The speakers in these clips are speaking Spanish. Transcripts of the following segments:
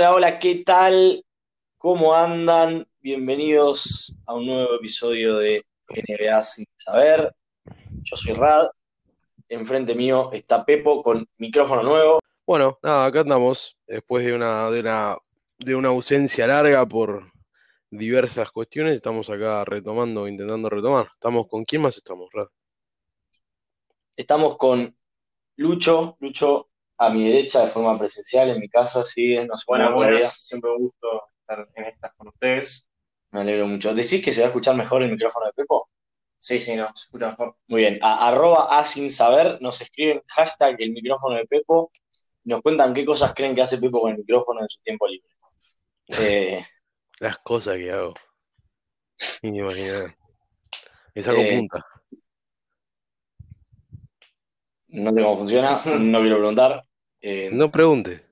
Hola, hola, ¿qué tal? ¿Cómo andan? Bienvenidos a un nuevo episodio de NBA sin saber. Yo soy Rad. Enfrente mío está Pepo con micrófono nuevo. Bueno, nada, acá andamos, después de una, de una, de una ausencia larga por diversas cuestiones, estamos acá retomando, intentando retomar. ¿Estamos con quién más estamos, Rad? Estamos con Lucho, Lucho a mi derecha de forma presencial en mi casa, sí, no sé Buenas, buenas, siempre un gusto estar en estas con ustedes. Me alegro mucho. ¿Decís que se va a escuchar mejor el micrófono de Pepo? Sí, sí, no, se escucha mejor. Muy bien, a, arroba a sin saber, nos escriben hashtag el micrófono de Pepo, nos cuentan qué cosas creen que hace Pepo con el micrófono en su tiempo libre. Eh, Las cosas que hago. Ni imaginar. Me saco Eh, punta. no sé cómo funciona, no quiero preguntar. Eh, No pregunte.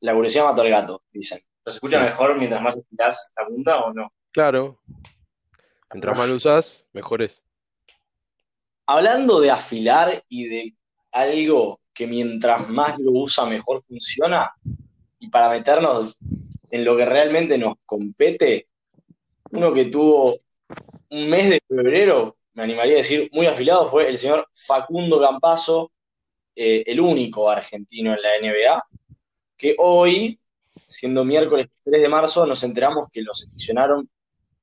La curiosidad mató al gato, dicen. ¿Pero se escucha Sí. mejor mientras más estirás la punta o no? Claro. Mientras más lo usás, mejor es. Hablando de afilar y de algo que mientras más lo usa mejor funciona, y para meternos en lo que realmente nos compete, uno que tuvo un mes de febrero, me animaría a decir, muy afilado, fue el señor Facundo Campazo, eh, el único argentino en la NBA, que hoy, siendo miércoles 3 de marzo, nos enteramos que lo seleccionaron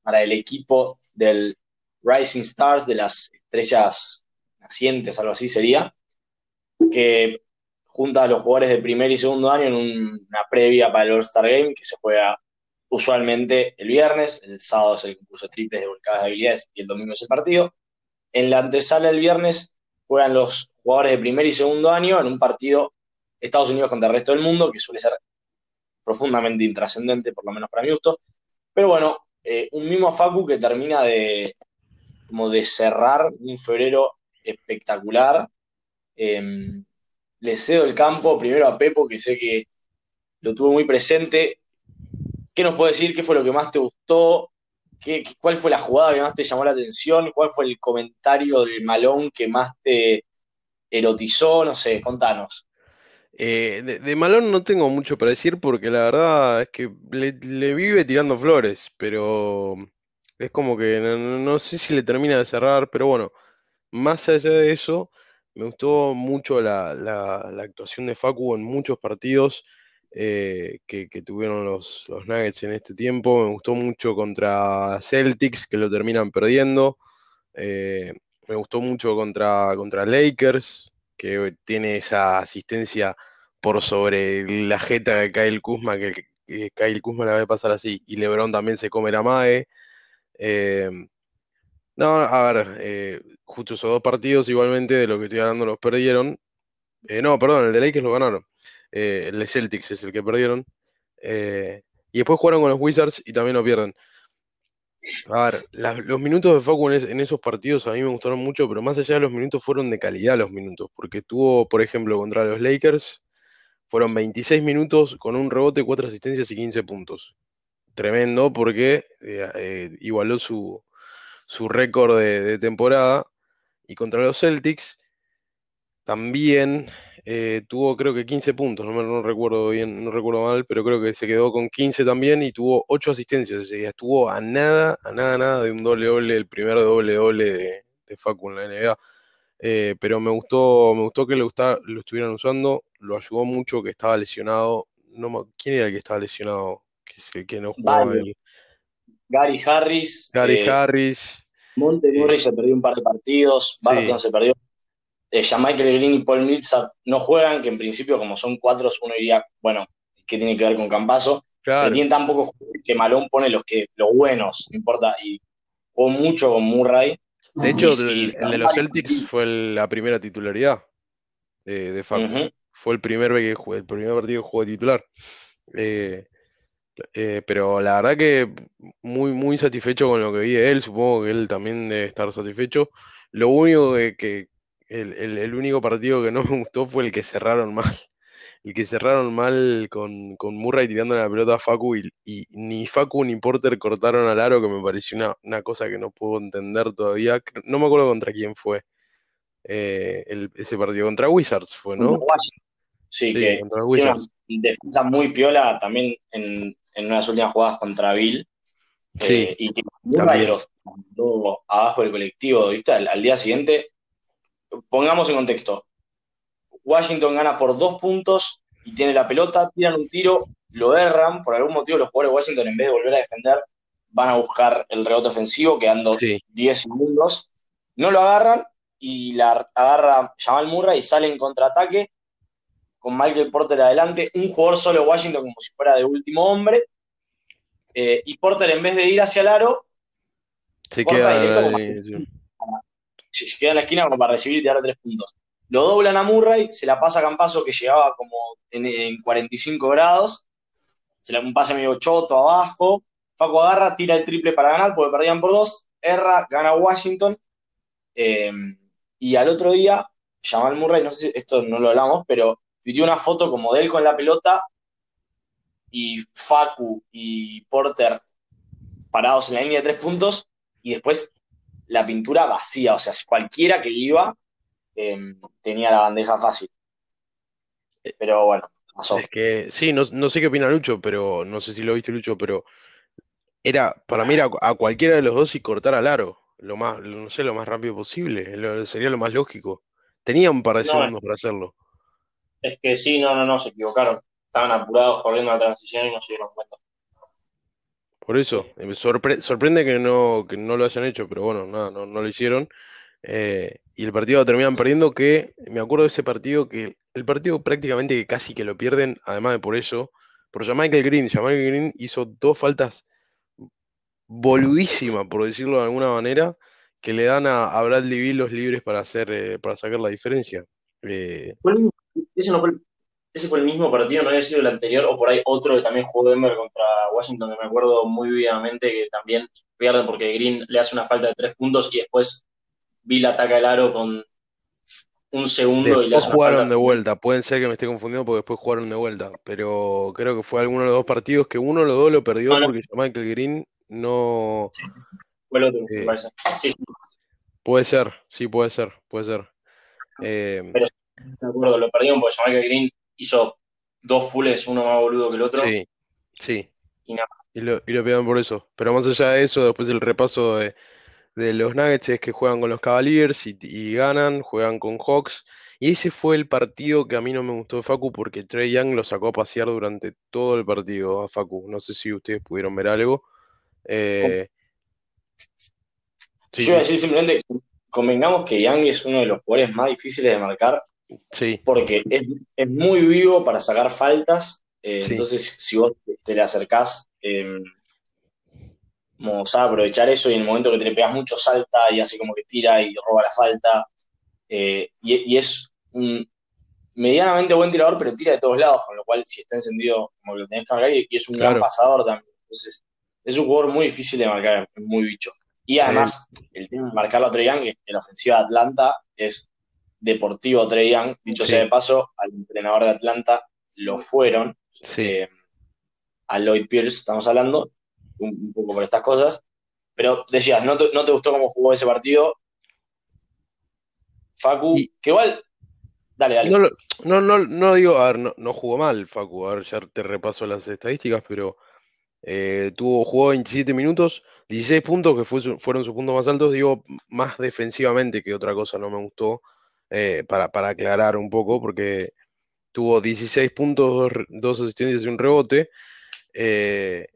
para el equipo del Rising Stars, de las estrellas nacientes, algo así sería, que junta a los jugadores de primer y segundo año en un- una previa para el All-Star Game que se juega usualmente el viernes, el sábado es el concurso triples de volcadas de habilidades y el domingo es el partido. En la antesala del viernes juegan los jugadores de primer y segundo año en un partido Estados Unidos contra el resto del mundo, que suele ser profundamente intrascendente, por lo menos para mi gusto. Pero bueno, eh, un mismo Facu que termina de, como de cerrar un febrero espectacular. Eh, le cedo el campo primero a Pepo, que sé que lo tuvo muy presente. ¿Qué nos puede decir? ¿Qué fue lo que más te gustó? ¿Qué, ¿Cuál fue la jugada que más te llamó la atención? ¿Cuál fue el comentario de Malón que más te erotizó? No sé, contanos. Eh, de, Malone no tengo mucho para decir porque la verdad es que le, vive tirando flores, pero es como que no, sé si le termina de cerrar, pero bueno, más allá de eso, me gustó mucho la, actuación de Facu en muchos partidos eh, que, tuvieron los, los Nuggets en este tiempo, me gustó mucho contra Celtics, que lo terminan perdiendo, eh, me gustó mucho contra, contra Lakers, que tiene esa asistencia por sobre la jeta de Kyle Kuzma, que, que Kyle Kuzma la va a pasar así, y LeBron también se come la mae. Eh, no, a ver, eh, justo esos dos partidos igualmente de lo que estoy hablando los perdieron. Eh, no, perdón, el de Lakers lo ganaron. Eh, el de Celtics es el que perdieron. Eh, y después jugaron con los Wizards y también lo pierden. A ver, los minutos de Facu en, es- en esos partidos a mí me gustaron mucho, pero más allá de los minutos fueron de calidad los minutos, porque tuvo, por ejemplo, contra los Lakers, fueron 26 minutos con un rebote, 4 asistencias y 15 puntos. Tremendo porque eh, eh, igualó su, su récord de temporada. Y contra los Celtics también eh, tuvo creo que 15 puntos, no, no recuerdo bien, no recuerdo mal, pero creo que se quedó con 15 también y tuvo 8 asistencias ese día. Estuvo a nada, a nada, nada de un doble doble, el primer doble doble de, de Facu en la NBA. Eh, pero me gustó, me gustó que lo, gusta- lo estuvieran usando, lo ayudó mucho que estaba lesionado. No, ¿quién era el que estaba lesionado? Que es el que no jugaba el Gary Harris, Gary eh, Harris. Monte eh, Morris se perdió un par de partidos, Barton sí, se perdió. Eh, Michael Green y Paul Millsap no juegan, que en principio, como son cuatro, uno diría, bueno, ¿qué tiene que ver con Campazo? Pero claro. tienen tan pocos que Malón pone los que los buenos, no importa, y jugó mucho con Murray. De hecho, y el, el de los Celtics fue la primera titularidad de, de Facu. Fue el primer, que el primer partido que jugó titular. Eh, eh, pero la verdad que muy, muy satisfecho con lo que vi de él. Supongo que él también debe estar satisfecho. Lo único que, que- el, el- el único partido que no me gustó fue el que cerraron mal. El que cerraron mal con, con Murray tirando la pelota a Facu y, y ni Facu ni Porter cortaron al aro, que me pareció una, una cosa que no puedo entender todavía. No me acuerdo contra quién fue eh, el- ese partido. Contra Wizards fue, ¿no? Sí, Sí, que contra Wizards. una defensa muy piola también en, en unas últimas jugadas contra Bill. Sí, eh, y que Murray los mandó abajo del colectivo, ¿viste? Al, al día siguiente, pongamos en contexto. Washington gana por dos puntos y tiene la pelota, tiran un tiro, lo erran, por algún motivo los jugadores de Washington en vez de volver a defender van a buscar el rebote ofensivo quedando Sí, 10 segundos, no lo agarran y la agarra Jamal Murray y sale en contraataque con Michael Porter adelante, un jugador solo de Washington como si fuera de último hombre, eh, y Porter en vez de ir hacia el aro, se corta queda directo ahí. Se queda en la esquina como para recibir y tirar tres puntos. Lo doblan a Murray, se la pasa a Campazo que llegaba como en, en 45 grados, se la un pase medio choto abajo, Facu agarra, tira el triple para ganar porque perdían por dos, erra, gana Washington, eh, y al otro día, Jamal Murray, no sé si esto no lo hablamos, pero pidió una foto como de él con la pelota y Facu y Porter parados en la línea de tres puntos. Y después la pintura vacía, o sea, cualquiera que iba eh, tenía la bandeja fácil. Pero bueno, pasó. Es que, sí, no, no sé qué opina Lucho, pero no sé si lo viste Lucho, pero era, para mí era a cualquiera de los dos y cortar al aro, lo más, no sé, lo más rápido posible, lo- sería lo más lógico. Tenía un par de No, segundos para hacerlo. Es que sí, no, no, no, se equivocaron. Estaban apurados corriendo la transición y no se dieron cuenta. Por eso, eh, me sorpre- sorprende que no, que no lo hayan hecho, pero bueno, nada, no, no lo hicieron. Eh, y el partido lo terminan perdiendo, que me acuerdo de ese partido, que el partido prácticamente que casi que lo pierden, además de por eso, por Michael Green. Michael Green hizo dos faltas boludísimas, por decirlo de alguna manera, que le dan a, a Bradley Beal los libres para hacer, eh, para sacar la diferencia. Eh, ¿Fue el mismo- ese, no fue el, ese fue el mismo partido, no había sido el anterior, o por ahí otro que también jugó Denver contra Washington, que me acuerdo muy vivamente que también pierden porque Green le hace una falta de tres puntos y después Bill ataca el aro con un segundo y le Después hace una jugaron falta. de vuelta, pueden ser que me esté confundiendo porque después jugaron de vuelta, pero creo que fue alguno de los dos partidos que uno de los dos lo perdió No, no. porque Michael Green no... Fue el otro, me Eh, parece. Sí, sí, Puede ser, sí, puede ser, puede ser. Eh, pero me acuerdo, lo perdieron porque Michael Green hizo dos fulls, uno más boludo que el otro, sí, sí, y nada. y lo, y lo pegan por eso. Pero más allá de eso, después el repaso de, de los Nuggets es que juegan con los Cavaliers y, y ganan, juegan con Hawks. Y ese fue el partido que a mí no me gustó de Facu porque Trey Young lo sacó a pasear durante todo el partido a Facu. No sé si ustedes pudieron ver algo. Eh, sí, Yo iba a decir simplemente, convengamos que Young es uno de los jugadores más difíciles de marcar sí, porque es, es muy vivo para sacar faltas. eh, Sí. entonces, si vos te le acercás, eh, como sabe aprovechar eso y en el momento que te le pegas mucho, salta y hace como que tira y roba la falta. eh, y, y es un medianamente buen tirador, pero tira de todos lados, con lo cual, si está encendido, como que lo tenés que marcar, y, y es un gran pasador también. Entonces, es un jugador muy difícil de marcar, es muy bicho. Y además, el tema de marcarlo a Trey Young es que la ofensiva de Atlanta es deportivo Trey Young. Dicho Sí. sea de paso, al entrenador de Atlanta lo fueron, sí. eh, a Lloyd Pierce, estamos hablando, un, un poco por estas cosas. Pero decías, ¿no te, no te gustó cómo jugó ese partido? Facu, Y- que igual, dale, dale. No, no, no, no digo, a ver, no, no jugó mal, Facu, a ver, ya te repaso las estadísticas, pero eh, tuvo, jugó 27 minutos, 16 puntos, que fue fueron sus puntos más altos, digo, más defensivamente que otra cosa no me gustó, eh, para, para aclarar un poco, porque tuvo 16 puntos, dos, re- dos asistencias y un rebote. eh,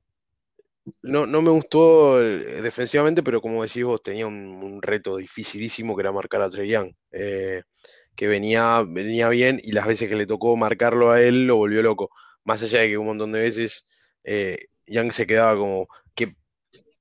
no, no me gustó eh, defensivamente, pero como decís vos, tenía un, reto dificilísimo que era marcar a Young. eh, que venía, venía bien y las veces que le tocó marcarlo a él lo volvió loco. Más allá de que un montón de veces Young se quedaba como, qué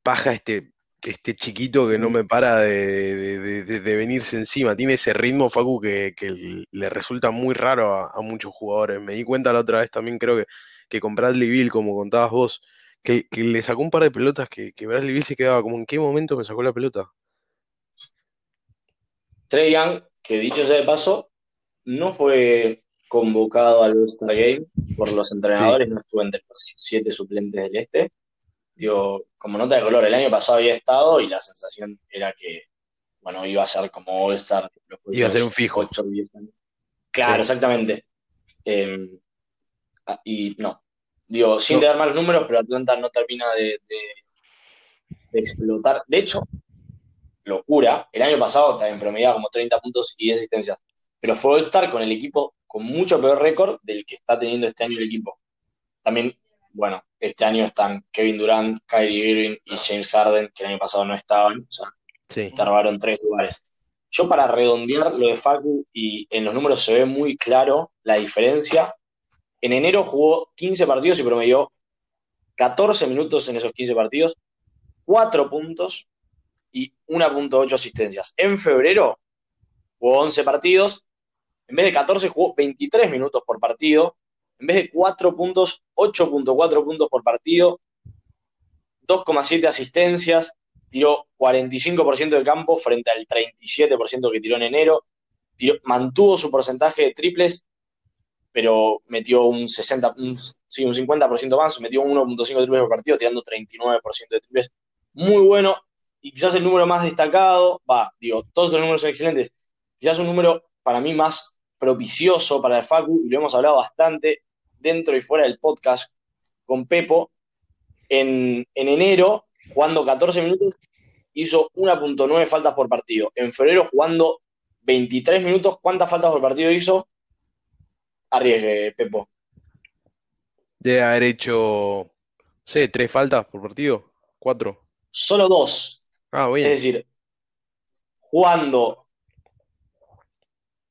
paja este, este chiquito que no me para de, de- de- de venirse encima. Tiene ese ritmo, Facu, que, que le resulta muy raro a, a muchos jugadores. Me di cuenta la otra vez también, creo que, que con Bradley Bill, como contabas vos, que, que le sacó un par de pelotas que, que Bradley Bill se quedaba como, ¿en qué momento me sacó la pelota? Trey Young, que dicho sea de paso, no fue convocado al All-Star Game por los entrenadores, no estuvo entre los siete suplentes del Este. Digo, como nota de color, el año pasado había estado y la sensación era que, bueno, iba a ser como All-Star los Iba a ser un fijo. 8 o 10 años. Claro, Sí. exactamente. Eh, ah, y no, digo, sin No. dar malos números, pero Atlanta no termina de, de- de explotar. De hecho, locura, el año pasado también promediaba como 30 puntos y 10 asistencias, pero fue All-Star con el equipo con mucho peor récord del que está teniendo este año el equipo. También, bueno, este año están Kevin Durant, Kyrie Irving y James Harden, que el año pasado no estaban, o sea, Sí. tres lugares. Yo para redondear lo de Facu, y en los números se ve muy claro la diferencia, en enero jugó 15 partidos y promedió 14 minutos en esos 15 partidos, 4 puntos y 1.8 asistencias. En febrero jugó 11 partidos, en vez de 14 jugó 23 minutos por partido, en vez de 4 puntos, 8.4 puntos por partido, 2,7 asistencias, tiró 45% del campo frente al 37% que tiró en enero, mantuvo su porcentaje de triples, pero metió un 60, un, sí, un 50% más, metió 1.5 triples por partido, tirando 39% de triples. Muy bueno, y quizás el número más destacado, va, digo, todos los números son excelentes, quizás un número para mí más propicioso para el Facu, y lo hemos hablado bastante dentro y fuera del podcast con Pepo, en, en enero, jugando 14 minutos, hizo 1.9 faltas por partido. En febrero, jugando 23 minutos, ¿cuántas faltas por partido hizo? Arriesgue, Pepo. Debe haber hecho, sé, tres faltas por partido, cuatro. Solo dos. Ah, Es bien. decir, jugando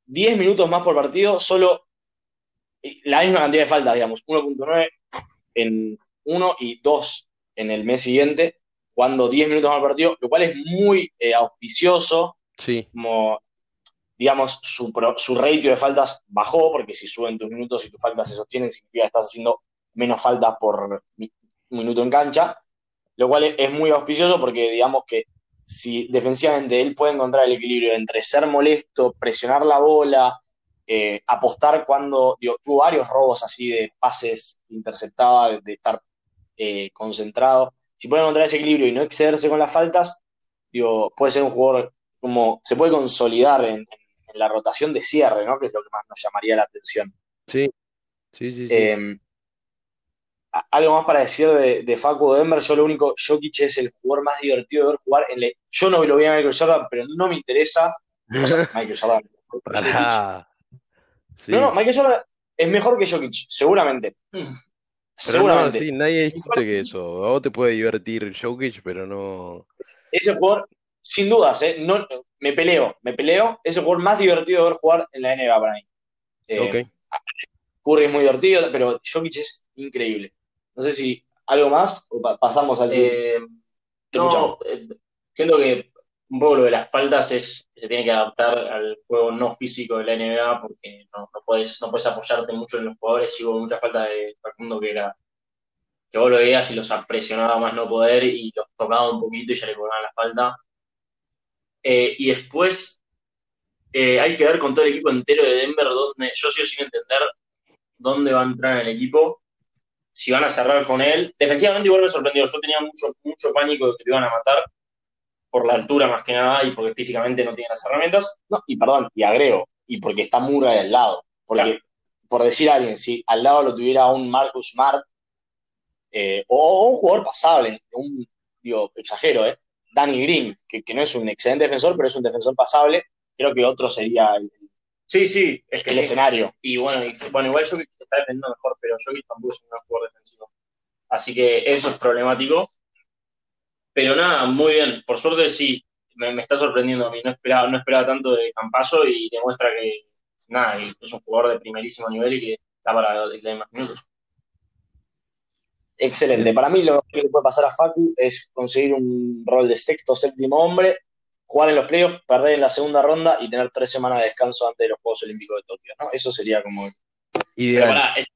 10 minutos más por partido, solo la misma cantidad de faltas, digamos, 1.9 en uno y 2 en el mes siguiente, jugando 10 minutos más partido, lo cual es muy eh, auspicioso, Sí, como, digamos, su, su ratio de faltas bajó, porque si suben tus minutos y tus faltas se sostienen, significa que estás haciendo menos faltas por mi- minuto en cancha, lo cual es muy auspicioso porque, digamos, que si defensivamente él puede encontrar el equilibrio entre ser molesto, presionar la bola, eh, apostar cuando, digo, tuvo varios robos así de pases interceptaba, de, de estar eh, concentrado, si puede encontrar ese equilibrio y no excederse con las faltas, digo, puede ser un jugador como se puede consolidar en, en- en la rotación de cierre, ¿no? Que es lo que más nos llamaría la atención. sí, sí, sí, sí. Eh, a- algo más para decir de, de Facu Denver, yo lo único, Jokic es el jugador más divertido de ver jugar. En la- yo no lo vi a Michael Jordan, pero no me interesa. Michael Jordan. Sí. No, no, Michael Jordan es mejor que Jokic, seguramente. Mm. Pero no, Seguramente. sí, nadie discute que eso. A vos te puede divertir Jokic, pero no. Ese jugador, sin dudas, ¿eh? No, me peleo, me peleo. Es el jugador más divertido de ver jugar en la NBA para mí. Eh, Ok. Curry es muy divertido, pero Jokic es increíble. No sé si algo más o pa- pasamos al Eh, no, eh, siento que un poco lo de las faltas es se tiene que adaptar al juego no físico de la NBA porque no, puedes, no puedes apoyarte mucho en los jugadores y hubo muchas faltas de Facundo que era que vos lo veías y los presionaba más no poder y los tocaba un poquito y ya le cobraban la falta. Eh, y después eh, hay que ver con todo el equipo entero de Denver donde yo sigo sin entender dónde va a entrar en el equipo, si van a cerrar con él. Defensivamente igual me sorprendió, yo tenía mucho, mucho pánico de que lo iban a matar por la altura más que nada y porque físicamente no tiene las herramientas. No, y perdón, y agrego, y porque está Murray al lado. Porque, Claro. por decir a alguien, si al lado lo tuviera un Marcus Smart eh, o, o un jugador pasable, un, digo, exagero, ¿eh? Danny Green, que, que no es un excelente defensor, pero es un defensor pasable, creo que otro sería el, Sí, sí, es que el escenario. Y bueno, y, bueno igual Jokic está defendiendo mejor, pero Jokic tampoco es un gran jugador defensivo. Así que eso es problemático. Pero nada, muy bien. Por suerte sí, me, me está sorprendiendo a mí. No esperaba, no esperaba tanto de Campaso y demuestra que nada, que es un jugador de primerísimo nivel y que está para que le den más minutos. Excelente. Para mí lo que le puede pasar a Facu es conseguir un rol de sexto o séptimo hombre, jugar en los playoffs, perder en la segunda ronda y tener tres semanas de descanso antes de los Juegos Olímpicos de Tokio, ¿no? Eso sería como... Pero Ideal. pará, ¿es,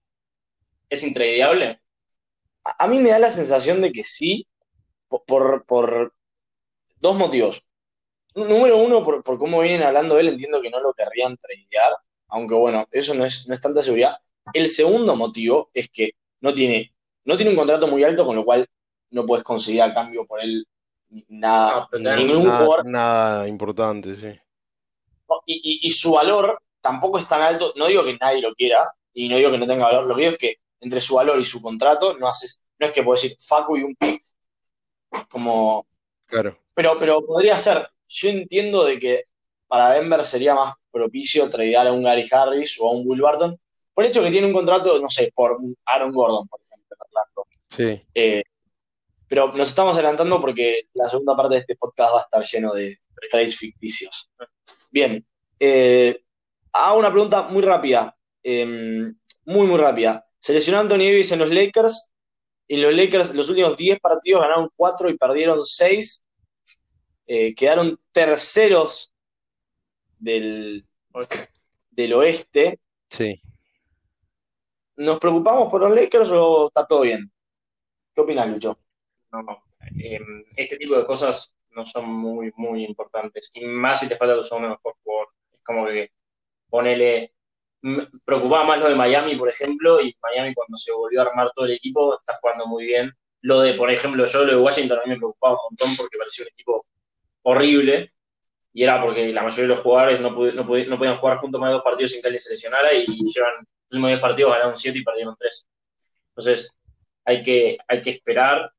es intradiable? A, a mí me da la sensación de que sí, por, por, dos motivos. Número uno, por, por cómo vienen hablando de él, entiendo que no lo querrían tradear, aunque bueno, eso no es, no es tanta seguridad. El segundo motivo es que no tiene, no tiene un contrato muy alto, con lo cual no puedes conseguir a cambio por él nada, Ah, pero ningún Nada, jugador. nada importante, sí. No, Y, y- y su valor tampoco es tan alto, no digo que nadie lo quiera, y no digo que no tenga valor, lo que digo es que entre su valor y su contrato no haces, no es que puedo decir Facu y un pick, como... Claro. Pero, pero podría ser, yo entiendo de que para Denver sería más propicio tradear a un Gary Harris o a un Will Barton, por el hecho que tiene un contrato, no sé, por Aaron Gordon, por ejemplo. Sí. Eh, pero nos estamos adelantando porque la segunda parte de este podcast va a estar lleno de trades ficticios. Bien, eh, hago una pregunta muy rápida, em, muy, muy rápida. Seleccionó Anthony Davis en los Lakers. En los Lakers, los últimos 10 partidos ganaron 4 y perdieron 6. Eh, quedaron terceros del, del oeste. Sí. ¿Nos preocupamos por los Lakers o está todo bien? ¿Qué opinas, Lucho? No, no. Eh, este tipo de cosas no son muy, muy importantes. Y más si te falta tu segundo mejor jugador. Es como que ponele. Preocupaba más lo de Miami, por ejemplo, y Miami cuando se volvió a armar todo el equipo está jugando muy bien. Lo de, por ejemplo, yo lo de Washington a mí me preocupaba un montón porque parecía un equipo horrible y era porque la mayoría de los jugadores no, podían jugar juntos más de dos partidos sin que alguien se lesionara y llevan los últimos 10 partidos ganaron 7 y perdieron 3. Entonces, hay que, hay que esperar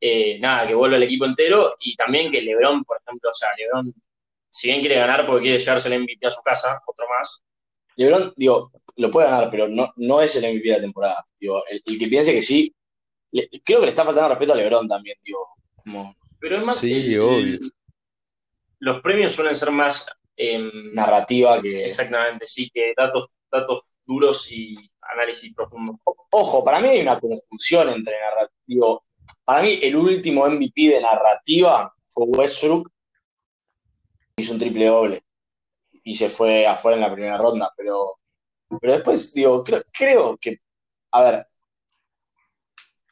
eh, nada, que vuelva el equipo entero y también que Lebron, por ejemplo, o sea, Lebron, si bien quiere ganar porque quiere llevarse el MVP a su casa, otro más. Lebron, digo, lo puede ganar, pero no, no es el MVP de la temporada. Digo, el, que piense que sí, creo que le está faltando respeto a Lebron también, digo. Como... Pero es más. Sí, obvio. Los premios suelen ser más. Em, Narrativa que. Exactamente, sí, que datos, datos duros y análisis profundo. Ojo, para mí hay una conjunción entre narrativo para mí, el último MVP de narrativa fue Westbrook. Hizo un triple doble y se fue afuera en la primera ronda, pero, pero después, digo, creo, que, a ver,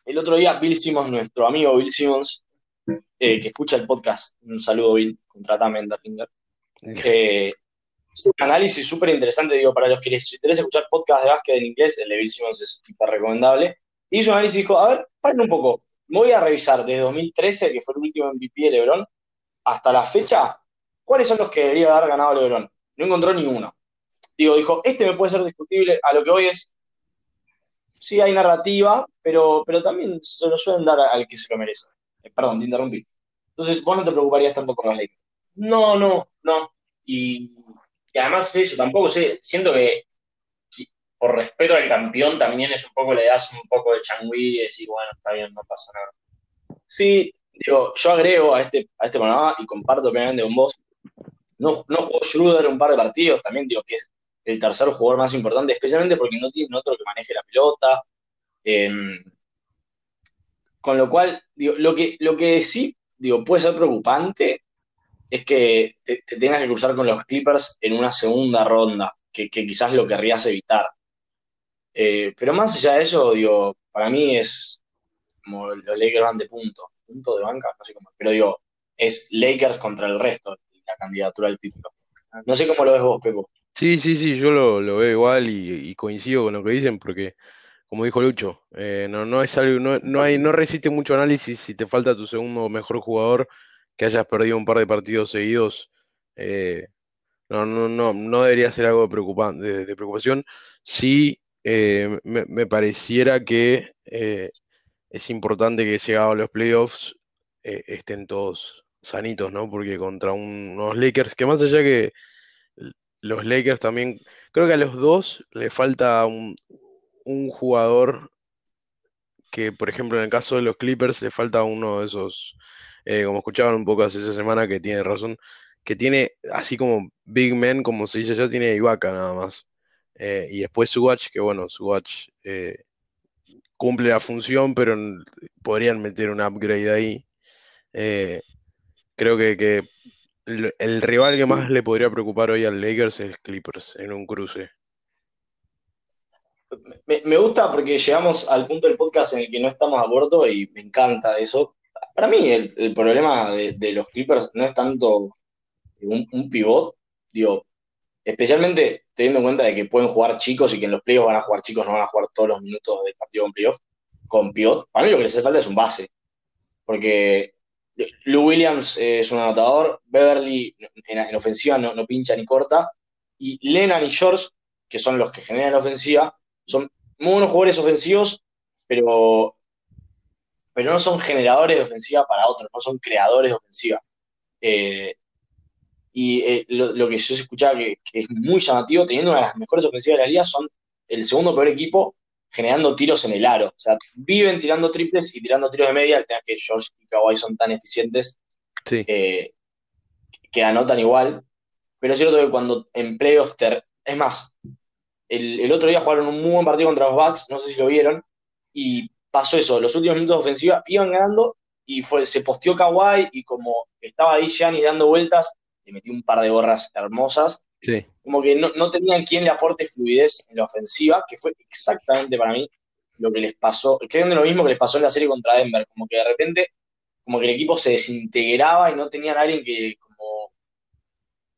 el otro día Bill Simmons, nuestro amigo Bill Simmons, eh, que escucha el podcast, un saludo Bill, contratame en eh, un análisis súper interesante, digo, para los que les interesa escuchar podcast de básquet en inglés, el de Bill Simmons es súper recomendable. Hizo un análisis y dijo, a ver, paren un poco, voy a revisar desde 2013, que fue el último MVP de LeBron, hasta la fecha, cuáles son los que debería haber ganado LeBron. No encontró ni uno. Digo, dijo, este me puede ser discutible, a lo que voy es, sí hay narrativa, pero, pero también se lo suelen dar al que se lo merece. Eh, perdón, te interrumpí. Entonces, vos no te preocuparías tanto por la ley. No, no, no. Y, y además eso, tampoco sé, siento que por respeto al campeón, también es un poco, le das un poco de changüí y decir, bueno, está bien, no pasa nada. Sí, digo, yo agrego a este, a este panorama y comparto plenamente con vos. No, no jugó Schroeder un par de partidos, también digo que es el tercer jugador más importante, especialmente porque no tiene otro que maneje la pelota. Em, con lo cual, digo, lo que, lo que sí digo, puede ser preocupante es que te, tengas que cruzar con los Clippers en una segunda ronda, que, quizás lo querrías evitar. Eh, pero más allá de eso, digo, para mí es como los Lakers van de punto, punto de banca, no sé cómo, pero digo, es Lakers contra el resto, la candidatura al título. No sé cómo lo ves vos, Pepo. Sí, sí, sí, yo lo, veo igual y, coincido con lo que dicen porque, como dijo Lucho, eh, no, no es algo, no, no, hay, no resiste mucho análisis si te falta tu segundo mejor jugador, que hayas perdido un par de partidos seguidos. Eh, no, no, no, no debería ser algo de, preocupante, de preocupación. Sí, eh, me, pareciera que es importante que llegado a los playoffs estén todos sanitos, ¿no? Porque contra unos Lakers, que más allá que los Lakers también, creo que a los dos le falta un, jugador que, por ejemplo, en el caso de los Clippers, le falta uno de esos, como escuchaban un poco hace esa semana, que tiene razón, que tiene, así como Big Men, como se dice ya, tiene Ibaka nada más. Eh, y después Swatch, que bueno, Swatch eh, cumple la función, pero podrían meter un upgrade ahí. Creo que, el, rival que más le podría preocupar hoy al Lakers es Clippers en un cruce. Me, gusta porque llegamos al punto del podcast en el que no estamos a bordo y me encanta eso. Para mí el, problema de, los Clippers no es tanto un, un pivot, especialmente teniendo en cuenta de que pueden jugar chicos y que en los playoffs van a jugar chicos, no van a jugar todos los minutos del partido en playoff con Piot. Para mí lo que les hace falta es un base. Porque Lou Williams es un anotador, Beverly en, ofensiva no, pincha ni corta, y Lennon y George que son los que generan la ofensiva, son muy buenos jugadores ofensivos, pero, pero no son generadores de ofensiva para otros, no son creadores de ofensiva. Eh, y eh, lo, que yo escuchaba que, que, es muy llamativo, teniendo una de las mejores ofensivas de la liga, son el segundo peor equipo generando tiros en el aro. O sea, viven tirando triples y tirando tiros de media, el tema que George y Kawhi son tan eficientes eh, que anotan igual. Pero es cierto que cuando en playoffs, es más, el, otro día jugaron un muy buen partido contra los Bucks, no sé si lo vieron, y pasó eso, los últimos minutos de ofensiva iban ganando y fue, se posteó Kawhi y como estaba ahí Gianni dando vueltas, le metí un par de gorras hermosas como que no, no, tenían quien le aporte fluidez en la ofensiva, que fue exactamente para mí lo que les pasó, creo lo mismo que les pasó en la serie contra Denver, como que de repente, como que el equipo se desintegraba y no tenían a alguien que, como,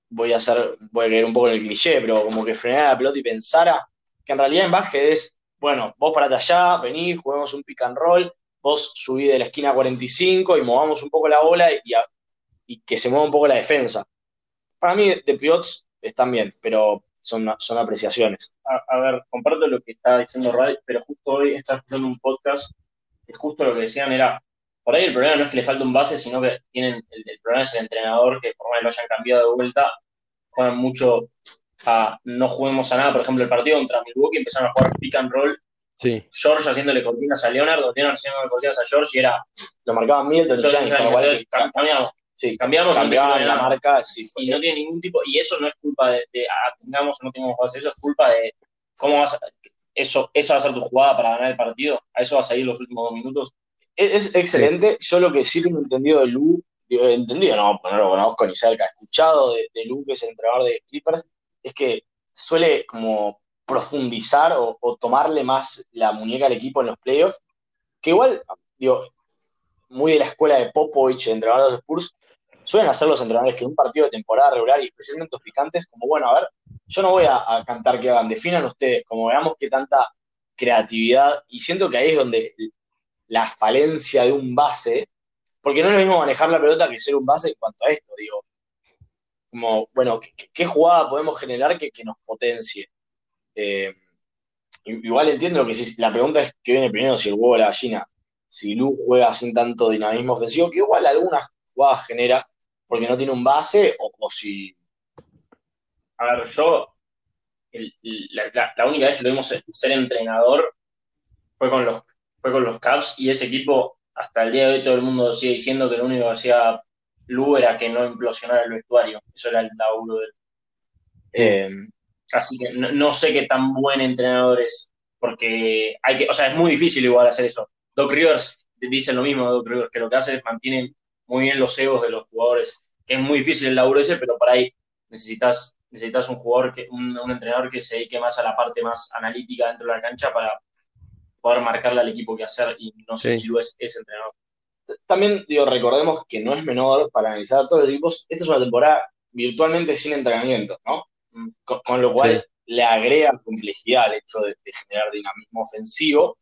voy a hacer, voy a caer un poco en el cliché, pero como que frenara la pelota y pensara que en realidad en básquet es, bueno, vos parate allá, vení, juguemos un pick and roll, vos subí de la esquina 45 y movamos un poco la bola y, que se mueva un poco la defensa. Para mí, de pivots están bien, pero son, son apreciaciones. A, ver, comparto lo que está diciendo Ray, pero justo hoy estaba escuchando un podcast que justo lo que decían era, por ahí el problema no es que le falta un base, sino que tienen, el, problema es el entrenador, que por más que lo hayan cambiado de vuelta, juegan mucho a no juguemos a nada. Por ejemplo, el partido contra Milwaukee empezaron a jugar pick and roll. Sí. George haciéndole cortinas a Leonard, Leonard haciéndole cortinas a George y era. Lo marcaban Milton y cambiamos. Sí, cambiamos la marca, y no tiene ningún tipo, y eso no es culpa de, ah, tengamos o no tengamos base, eso es culpa de cómo vas a, eso, esa va a ser tu jugada para ganar el partido, a eso vas a ir los últimos dos minutos. Es, excelente, yo lo que sí tengo entendido de Lu, entendido, no, no lo conozco ni cerca, escuchado de, de Lu, que es el entrenador de Clippers, es que suele como profundizar o, o tomarle más la muñeca al equipo en los playoffs, que igual, digo, muy de la escuela de Popovich, el entrenador de los Spurs, suelen hacer los entrenadores que un partido de temporada regular y especialmente los picantes, como bueno, a ver, yo no voy a, cantar que hagan, definan ustedes, como veamos qué tanta creatividad, y siento que ahí es donde la falencia de un base, porque no es lo mismo manejar la pelota que ser un base en cuanto a esto, digo, como, bueno, ¿qué, jugada podemos generar que, nos potencie? Eh, igual entiendo que la pregunta es que viene primero si el huevo o la gallina, si Lu juega sin tanto dinamismo ofensivo, que igual algunas jugadas genera, porque no tiene un base o, si... A ver, yo, la, única vez que lo vimos ser entrenador fue con, los, fue con los Cavs y ese equipo, hasta el día de hoy todo el mundo sigue diciendo que lo único que hacía Lu era que no implosionara el vestuario. Eso era el laburo de él. Eh, así que no, sé qué tan buen entrenador es, porque hay que, o sea, es muy difícil igual hacer eso. Doc Rivers dice lo mismo, Doc Rivers, que lo que hace es mantiene muy bien los egos de los jugadores, que es muy difícil el laburo ese, pero por ahí necesitas, necesitas un jugador, que, un, entrenador que se dedique más a la parte más analítica dentro de la cancha para poder marcarle al equipo qué hacer y no sé si Luis es entrenador. También, digo, recordemos que no es menor para analizar a todos los equipos. Esta es una temporada virtualmente sin entrenamiento, ¿no? Mm, con, lo cual le agrega complejidad al hecho de, generar dinamismo ofensivo.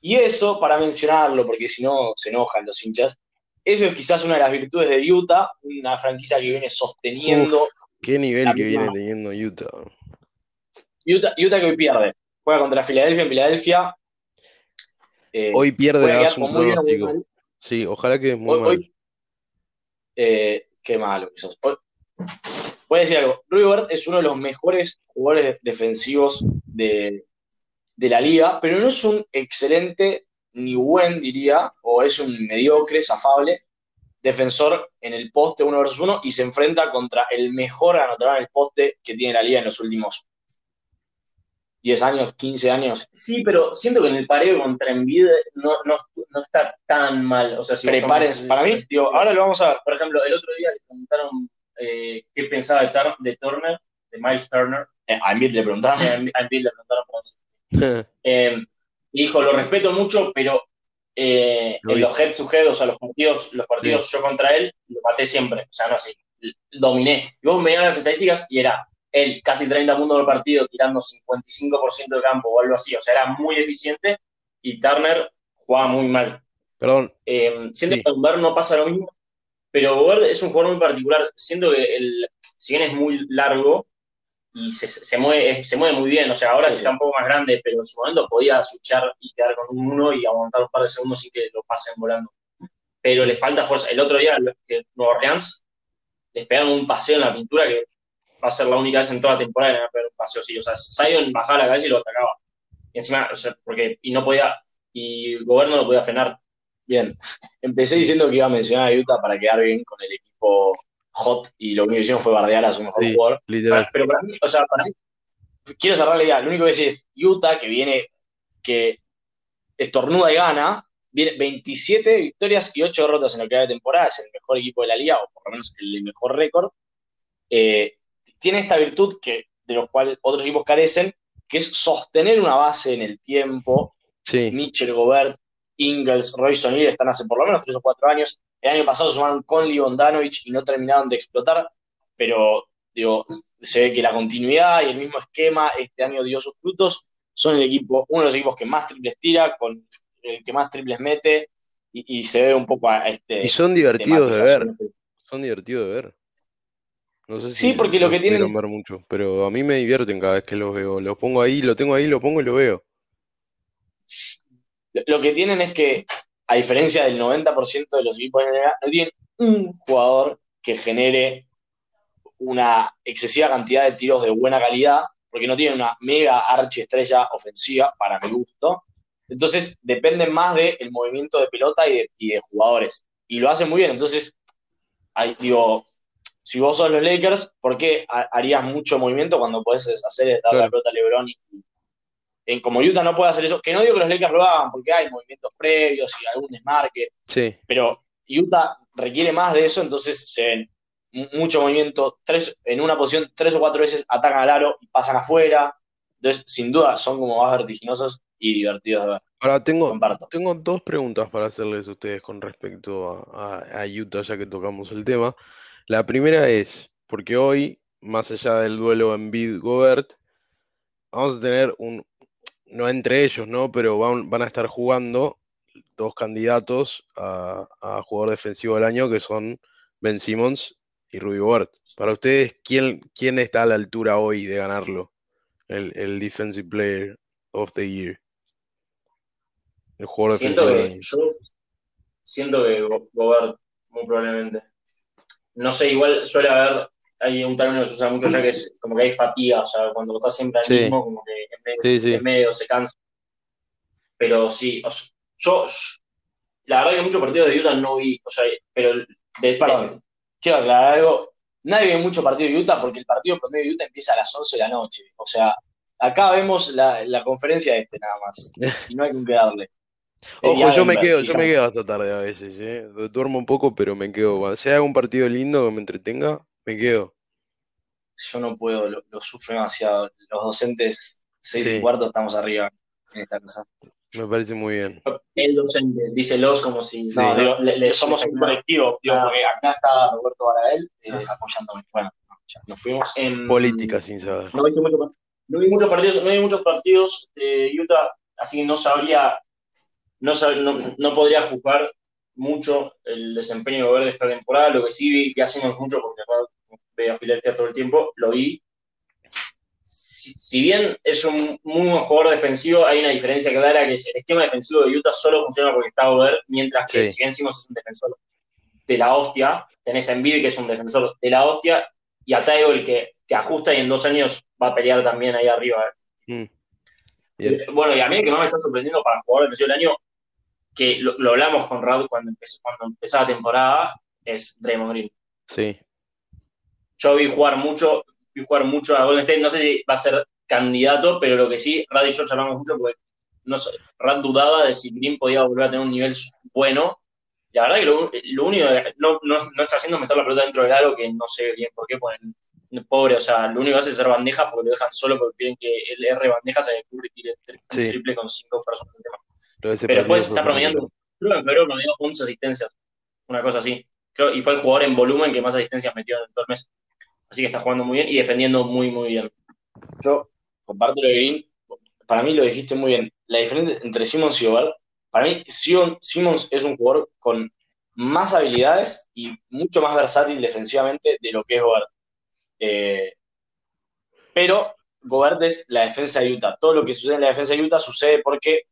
Y eso, para mencionarlo, porque si no se enojan los hinchas, eso es quizás una de las virtudes de Utah, una franquicia que viene sosteniendo. qué nivel que viene teniendo Utah. Utah. Utah que hoy pierde. Juega contra Filadelfia en Filadelfia. Eh, hoy pierde un pronóstico. Sí, ojalá que es muy hoy, eh, qué malo que sos. voy a decir algo. Rudy es uno de los mejores jugadores defensivos de, de la liga, pero no es un excelente ni buen, diría, o es un mediocre, zafable, defensor en el poste uno versus uno y se enfrenta contra el mejor anotador en el poste que tiene la liga en los últimos 10 años, 15 años. Sí, pero siento que en el pareo contra Envid no, no, está tan mal. O sea, si Prepárense, para mí, digo, ahora lo vamos a ver. Por ejemplo, el otro día le preguntaron eh, qué pensaba de, de, Turner, de Miles Turner. Eh, a Envid le preguntaron. Sí, a Envid le preguntaron por eh, dijo, lo respeto mucho, pero eh, en los head to head, o sea, los partidos, los partidos yo contra él, lo maté siempre, o sea, no así, dominé. Y vos me las estadísticas y era él casi 30 puntos del partido tirando 55% de campo o algo así, o sea, era muy eficiente y Turner jugaba muy mal. Perdón. Eh, siento que con no pasa lo mismo, pero Ver es un jugador muy particular. Siento que el, si bien es muy largo, y se, se, mueve, se mueve muy bien. O sea, ahora que está un poco más grande, pero en su momento podía suchar y quedar con un uno y aguantar un par de segundos sin que lo pasen volando. Pero le falta fuerza. El otro día, que Nueva Orleans les pegaron un paseo en la pintura que va a ser la única vez en toda la temporada que van a un paseo así. O sea, Zion bajaba la cabeza y lo atacaba. Y encima, o sea, porque, y no podía, y el gobierno lo podía frenar. Bien, empecé diciendo que iba a mencionar a Utah para quedar bien con el equipo hot y lo único que hicieron fue bardear a su mejor jugador. Literal. Pero para mí, o sea, para mí, quiero cerrar la idea. Lo único que decir es Utah, que viene, que estornuda y gana, viene 27 victorias y 8 derrotas en lo que va de temporada, es el mejor equipo de la liga, o por lo menos el mejor récord. Eh, tiene esta virtud que, de los cuales otros equipos carecen, que es sostener una base en el tiempo. Sí. Mitchell, Gobert, Ingles, Royce O'Neal están hace por lo menos 3 o 4 años. El año pasado sumaron Conley, Bondanovic y no terminaron de explotar, pero digo, se ve que la continuidad y el mismo esquema este año dio sus frutos. Son el equipo, uno de los equipos que más triples tira, con el que más triples mete, y, y se ve un poco a este. Y son divertidos de ver. Son divertidos de ver. No sé si Sí, porque lo que tienen ver mucho, pero a mí me divierten cada vez que los veo. Los pongo ahí, lo tengo ahí, lo pongo y lo veo. Lo que tienen es que, a diferencia del 90% de los equipos de NBA, no tienen un jugador que genere una excesiva cantidad de tiros de buena calidad, porque no tienen una mega archiestrella ofensiva, para mi gusto. Entonces, dependen más del movimiento de pelota y de, y de jugadores. Y lo hacen muy bien. Entonces, hay- digo, si vos sos los Lakers, ¿por qué ha- harías mucho movimiento cuando podés hacer darle la pelota a LeBron y, en como Utah no puede hacer eso, que no digo que los Lakers lo hagan porque hay movimientos previos y algún desmarque, Sí, pero Utah requiere más de eso, entonces se ven mu- mucho movimiento, tres, en una posición tres o cuatro veces atacan al aro y pasan afuera, entonces sin duda son como más vertiginosos y divertidos de ver, ahora tengo, comparto. tengo dos preguntas para hacerles a ustedes con respecto a, a- a Utah, ya que tocamos el tema. La primera es, porque hoy, más allá del duelo Embiid-Gobert, vamos a tener un, no entre ellos, ¿no? Pero van, van a estar jugando dos candidatos a, a jugador defensivo del año, que son Ben Simmons y Rudy Gobert. Para ustedes, ¿quién, quién está a la altura hoy de ganarlo? El, el Defensive Player of the Year. El jugador Siento defensivo del que, año. yo siento que Go- Gobert, muy probablemente. No sé, igual suele haber, hay un término que se usa mucho ya que es como que hay fatiga, o sea, cuando estás siempre al Sí. mismo, como que en medio, Sí, sí. en medio se cansa. Pero sí, o sea, yo, la verdad que muchos partidos de Utah no vi, o sea, pero de, Perdón, quiero aclarar algo, nadie ve mucho partido de Utah porque el partido promedio de Utah empieza a las 11 de la noche, o sea, acá vemos la, la conferencia de este nada más, y no hay con qué darle. Ojo, yo me quedo, yo me quedo hasta tarde a veces, ¿eh? Du- Duermo un poco, pero me quedo. Cuando sea un partido lindo que me entretenga, me quedo. yo no puedo, lo, lo sufro demasiado. Los docentes, seis Sí. y cuarto, estamos arriba en esta cosa. Me parece muy bien. el docente, dice los como si Sí. No, digo, le- le- somos un colectivo, digo, Ah. porque acá está Roberto Barael eh, apoyándome. Bueno, ya nos fuimos. Em, Política sin saber. No vi, mucho- no vi muchos partidos, no vi muchos partidos de Utah, así que no sabría, no, sab- no, no podría juzgar mucho el desempeño de Gobert de esta temporada. Lo que sí vi que hacemos mucho, porque veo a Filadelfia todo el tiempo, lo vi. Si, si bien es un muy buen jugador defensivo, hay una diferencia clara que es el esquema defensivo de Utah solo funciona porque está Gobert, mientras que Sí. si bien Simmons es un defensor de la hostia, tenés a Embiid que es un defensor de la hostia, y a Taibo el que te ajusta y en dos años va a pelear también ahí arriba. Mm. Eh, Bueno, y a mí el que más me está sorprendiendo para jugador defensivo del año, que lo, lo hablamos con Rad cuando, empezó, cuando empezó la temporada, es Draymond Green. Sí. Yo vi jugar mucho, vi jugar mucho a Golden State, no sé si va a ser candidato, pero lo que sí, Rad y yo charlamos mucho porque no sé, Rad dudaba de si Green podía volver a tener un nivel bueno. La verdad que lo, lo único que no, no, no está haciendo meter la pelota dentro del aro, que no sé bien por qué, pues, pobre, o sea, lo único que hace es hacer bandeja porque lo dejan solo porque quieren que él erre bandeja, se descubre y tire tri- Sí. triple con cinco personas Pero partido después está promediando, creo que en febrero promedió 11 asistencias, una cosa así. Creo, y fue el jugador en volumen que más asistencias metió en todo el mes. Así que está jugando muy bien y defendiendo muy, muy bien. Yo comparto lo de Green. Para mí lo dijiste muy bien. La diferencia entre Simmons y Gobert, para mí Simmons es un jugador con más habilidades y mucho más versátil defensivamente de lo que es Gobert. Eh, Pero Gobert es la defensa de Utah. Todo lo que sucede en la defensa de Utah sucede porque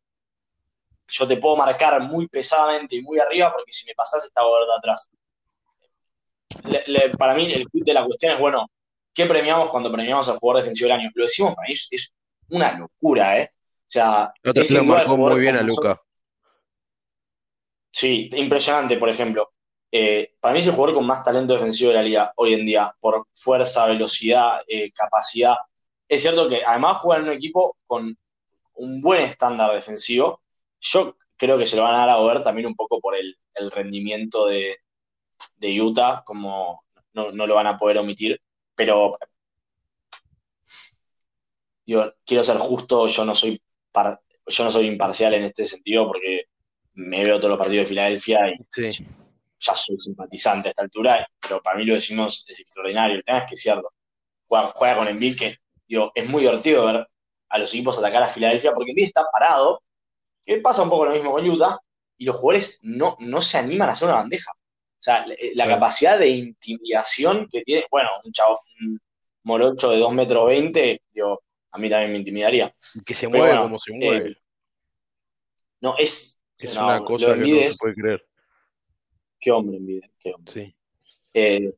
yo te puedo marcar muy pesadamente y muy arriba porque si me pasas está Gobert atrás. Para mí el kit de la cuestión es, bueno, ¿qué premiamos cuando premiamos al jugador defensivo del año? Lo decimos para mí, es, una locura, ¿eh? O sea, lo marcó muy bien a Luca. Sí, impresionante, por ejemplo. Eh, para mí es el jugador con más talento defensivo de la liga hoy en día, por fuerza, velocidad, eh, capacidad. Es cierto que además juega en un equipo con un buen estándar defensivo. Yo creo que se lo van a dar a ver también un poco por el, rendimiento de, Utah, como no, lo van a poder omitir. Pero yo quiero ser justo, yo no soy yo no soy imparcial en este sentido porque me veo todos los partidos de Filadelfia y ya soy simpatizante a esta altura, pero para mí lo decimos es extraordinario. El tema es que es cierto, juega, con Embiid que digo, es muy divertido ver a los equipos atacar a Filadelfia porque Embiid está parado, que pasa un poco lo mismo con Utah, y los jugadores no, no se animan a hacer una bandeja. O sea, la, capacidad de intimidación que tiene, bueno, un chavo, un morocho de 2 metros 20, digo, a mí también me intimidaría. Que se mueve como se mueve. Eh, no, es. Es una cosa que no se puede creer. Qué hombre envidia, qué hombre. Sí. Eh,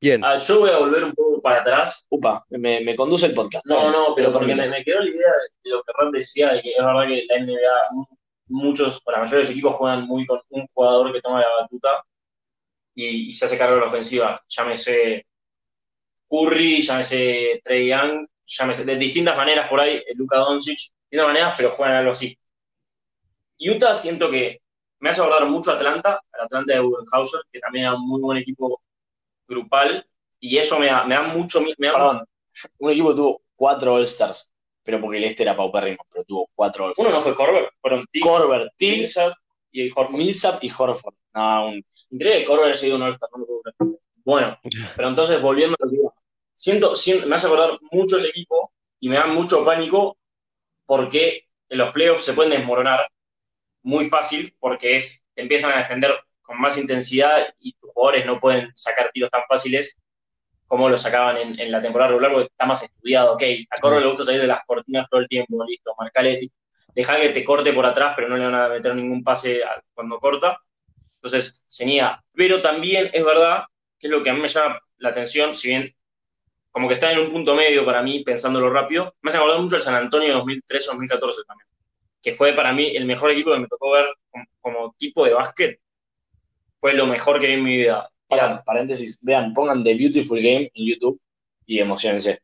Bien. Ah, yo voy a volver un poco para atrás. Upa, me, conduce el podcast. No, no, pero porque me, quedó la idea de lo que Ron decía, de que es verdad que la NBA, muchos, o la mayoría de los equipos juegan muy con un jugador que toma la batuta y, se hace cargo de la ofensiva. Llámese Curry, llámese Trey Young, llámese de distintas maneras por ahí, Luka Doncic, de distintas maneras, pero juegan algo así. Utah siento que me hace acordar mucho a Atlanta, al Atlanta de Budenhauser, que también era un muy buen equipo grupal, y eso me da, me da mucho... Me Perdón, un equipo tuvo cuatro All-Stars, pero porque el este era paupérrimo, pero tuvo cuatro. Uno no fue Corber, fueron T Corber, Millsap y Horford. Millsap y Horford. No, un... Increíble que Corber haya sido un All-Star, no lo. Bueno, pero entonces volviendo a lo que iba. Siento, siento, me hace acordar mucho ese equipo y me da mucho pánico porque en los playoffs se pueden desmoronar muy fácil porque es, empiezan a defender con más intensidad y tus jugadores no pueden sacar tiros tan fáciles como lo sacaban en, la temporada regular, porque está más estudiado, ok, a Corro le gusta salir de las cortinas todo el tiempo, listo, marcale, deja que te corte por atrás, pero no le van a meter ningún pase cuando corta, entonces se niega, pero también es verdad, que es lo que a mí me llama la atención, si bien como que está en un punto medio para mí, pensándolo rápido, me hace acordar mucho el San Antonio 2013-2014 también que fue para mí el mejor equipo que me tocó ver como, equipo de básquet. Fue lo mejor que vi en mi vida. Paréntesis, vean, pongan The Beautiful Game en YouTube y emocionense.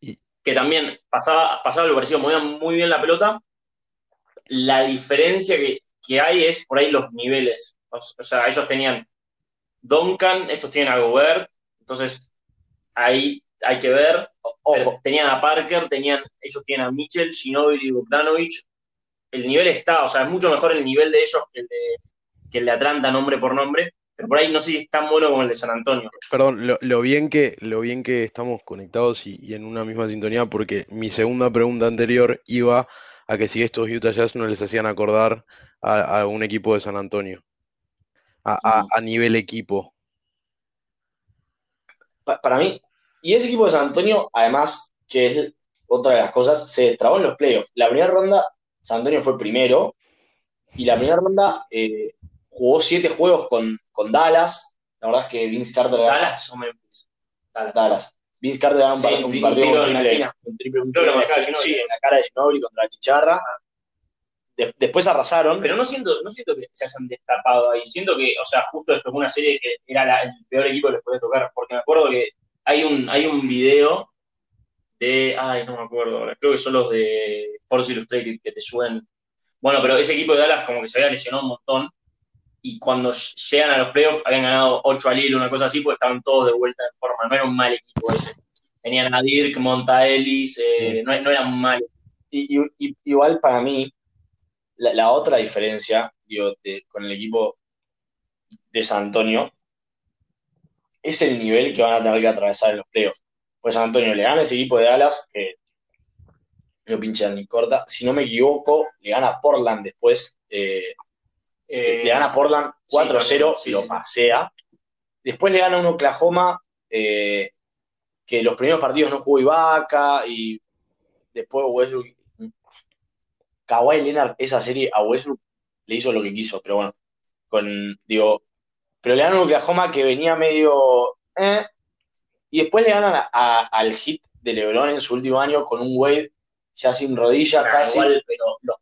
Que también pasaba, pasaba lo parecido, movían muy bien la pelota. La diferencia que, hay es por ahí los niveles. O, sea, ellos tenían Duncan, estos tienen a Gobert, entonces ahí hay que ver. Ojo, tenían a Parker, tenían, ellos tienen a Mitchell, Ginobili y Bogdanovich. El nivel está, o sea, es mucho mejor el nivel de ellos que el de, que el de Atlanta, nombre por nombre. Pero por ahí no sé si es tan bueno como el de San Antonio. Perdón, lo, bien, que, lo bien que estamos conectados y, en una misma sintonía, porque mi segunda pregunta anterior iba a que si estos Utah Jazz no les hacían acordar a, un equipo de San Antonio, a, a nivel equipo. para mí, y ese equipo de San Antonio, además, que es otra de las cosas, se trabó en los playoffs. La primera ronda, San Antonio fue primero, y la primera ronda eh, jugó siete juegos con, con, Dallas. La verdad es que Vince Carter ¿Dallas o Memphis? Dallas. Vince Carter ganó un, partido con un triple, un triple, sí, en la cara de Ginobili contra la Chicharra. después arrasaron. Pero no siento, no siento que se hayan destapado ahí. Siento que, o sea, justo esto fue una serie que era el peor equipo que les podía tocar. Porque me acuerdo que hay un, hay un video de, ay, no me acuerdo ahora, creo que son los de Sports Illustrated que te suben. Bueno, pero ese equipo de Dallas como que se había lesionado un montón y cuando llegan a los playoffs habían ganado 8 al hilo, una cosa así, porque estaban todos de vuelta en forma. No era un mal equipo ese. Tenían a Dirk, Monta Ellis, eh, no, no era un mal. Y, igual para mí, la, otra diferencia digo, con el equipo de San Antonio es el nivel que van a tener que atravesar en los playoffs. Pues San Antonio le gana ese equipo de Dallas, que no pinchan ni corta. Si no me equivoco, le gana Portland después. Eh, eh, le gana a Portland 4-0, lo pasea. Después le gana un Oklahoma, eh, que los primeros partidos no jugó Ibaka y después Westbrook. Kawhi Leonard, esa serie a Westbrook le hizo lo que quiso, pero bueno, con, digo, pero le ganan a Oklahoma que venía medio. Eh, y después le ganan a- a- al hit de LeBron en su último año con un Wade ya sin rodillas Nah, casi. igual, pero los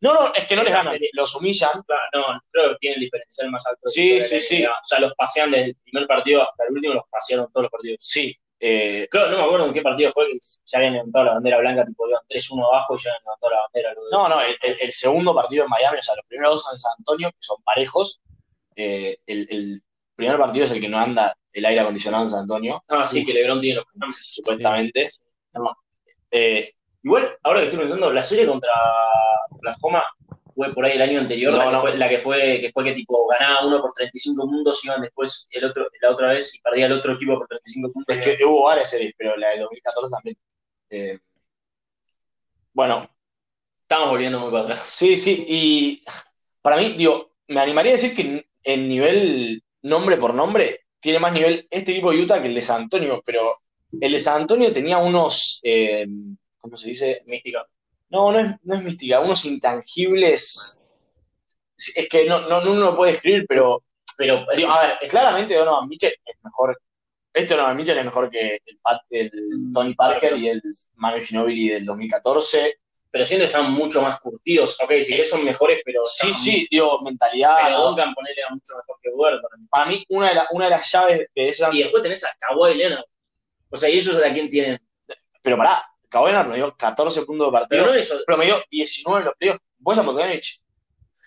No, no, es que no les ganan, los humillan. no, creo que tiene el diferencial más alto. Sí, sí, sí. O sea, los pasean desde el primer partido hasta el último, los pasearon todos los partidos. Sí, eh, Creo, no me acuerdo en qué partido fue que ya habían levantado la bandera blanca, tipo iban 3-1 abajo y ya habían levantado la bandera. no, no, el, el- el segundo partido en Miami, o sea, los primeros dos son en San Antonio, que son parejos. Eh, el, el primer partido es el que no anda el aire acondicionado en San Antonio, Ah, sí, que LeBron tiene los cambios. supuestamente. Eh, Igual, ahora que estoy pensando, la serie contra Oklahoma fue por ahí el año anterior, No, la, que no. Fue, la que fue que fue que tipo ganaba uno por 35 puntos, iban después el otro, la otra vez y perdía el otro equipo por 35 puntos. es que hubo varias series, pero la de 2014 también. Eh, bueno, estamos volviendo muy para atrás. Sí, sí, y para mí, digo, me animaría a decir que en, en nivel nombre por nombre tiene más nivel este equipo de Utah que el de San Antonio, pero el de San Antonio tenía unos, eh, ¿cómo se dice? Mística. No, no es, no es mística, unos intangibles. Es que no, no, uno lo puede escribir, pero Pero digo, a ver, claramente Donovan Mitchell es mejor. Este Donovan Mitchell es mejor que el, el Tony Parker y el Manu Ginobili del 2014. pero siento que están mucho más curtidos. Ok, sí, que son mejores, pero. Sí, sí, digo, mentalidad. Pero ¿no? Duncan ponerle a mucho mejor que Word. para mí. para mí, una de, la- una de las llaves de esa. Y después tenés a Kawhi Leonard. O sea, ¿y ellos a quién tienen? Pero pará, Kawhi Leonard me dio 14 puntos de partido, Pero no eso. pero me dio 19 en los playoffs. Bogdanovic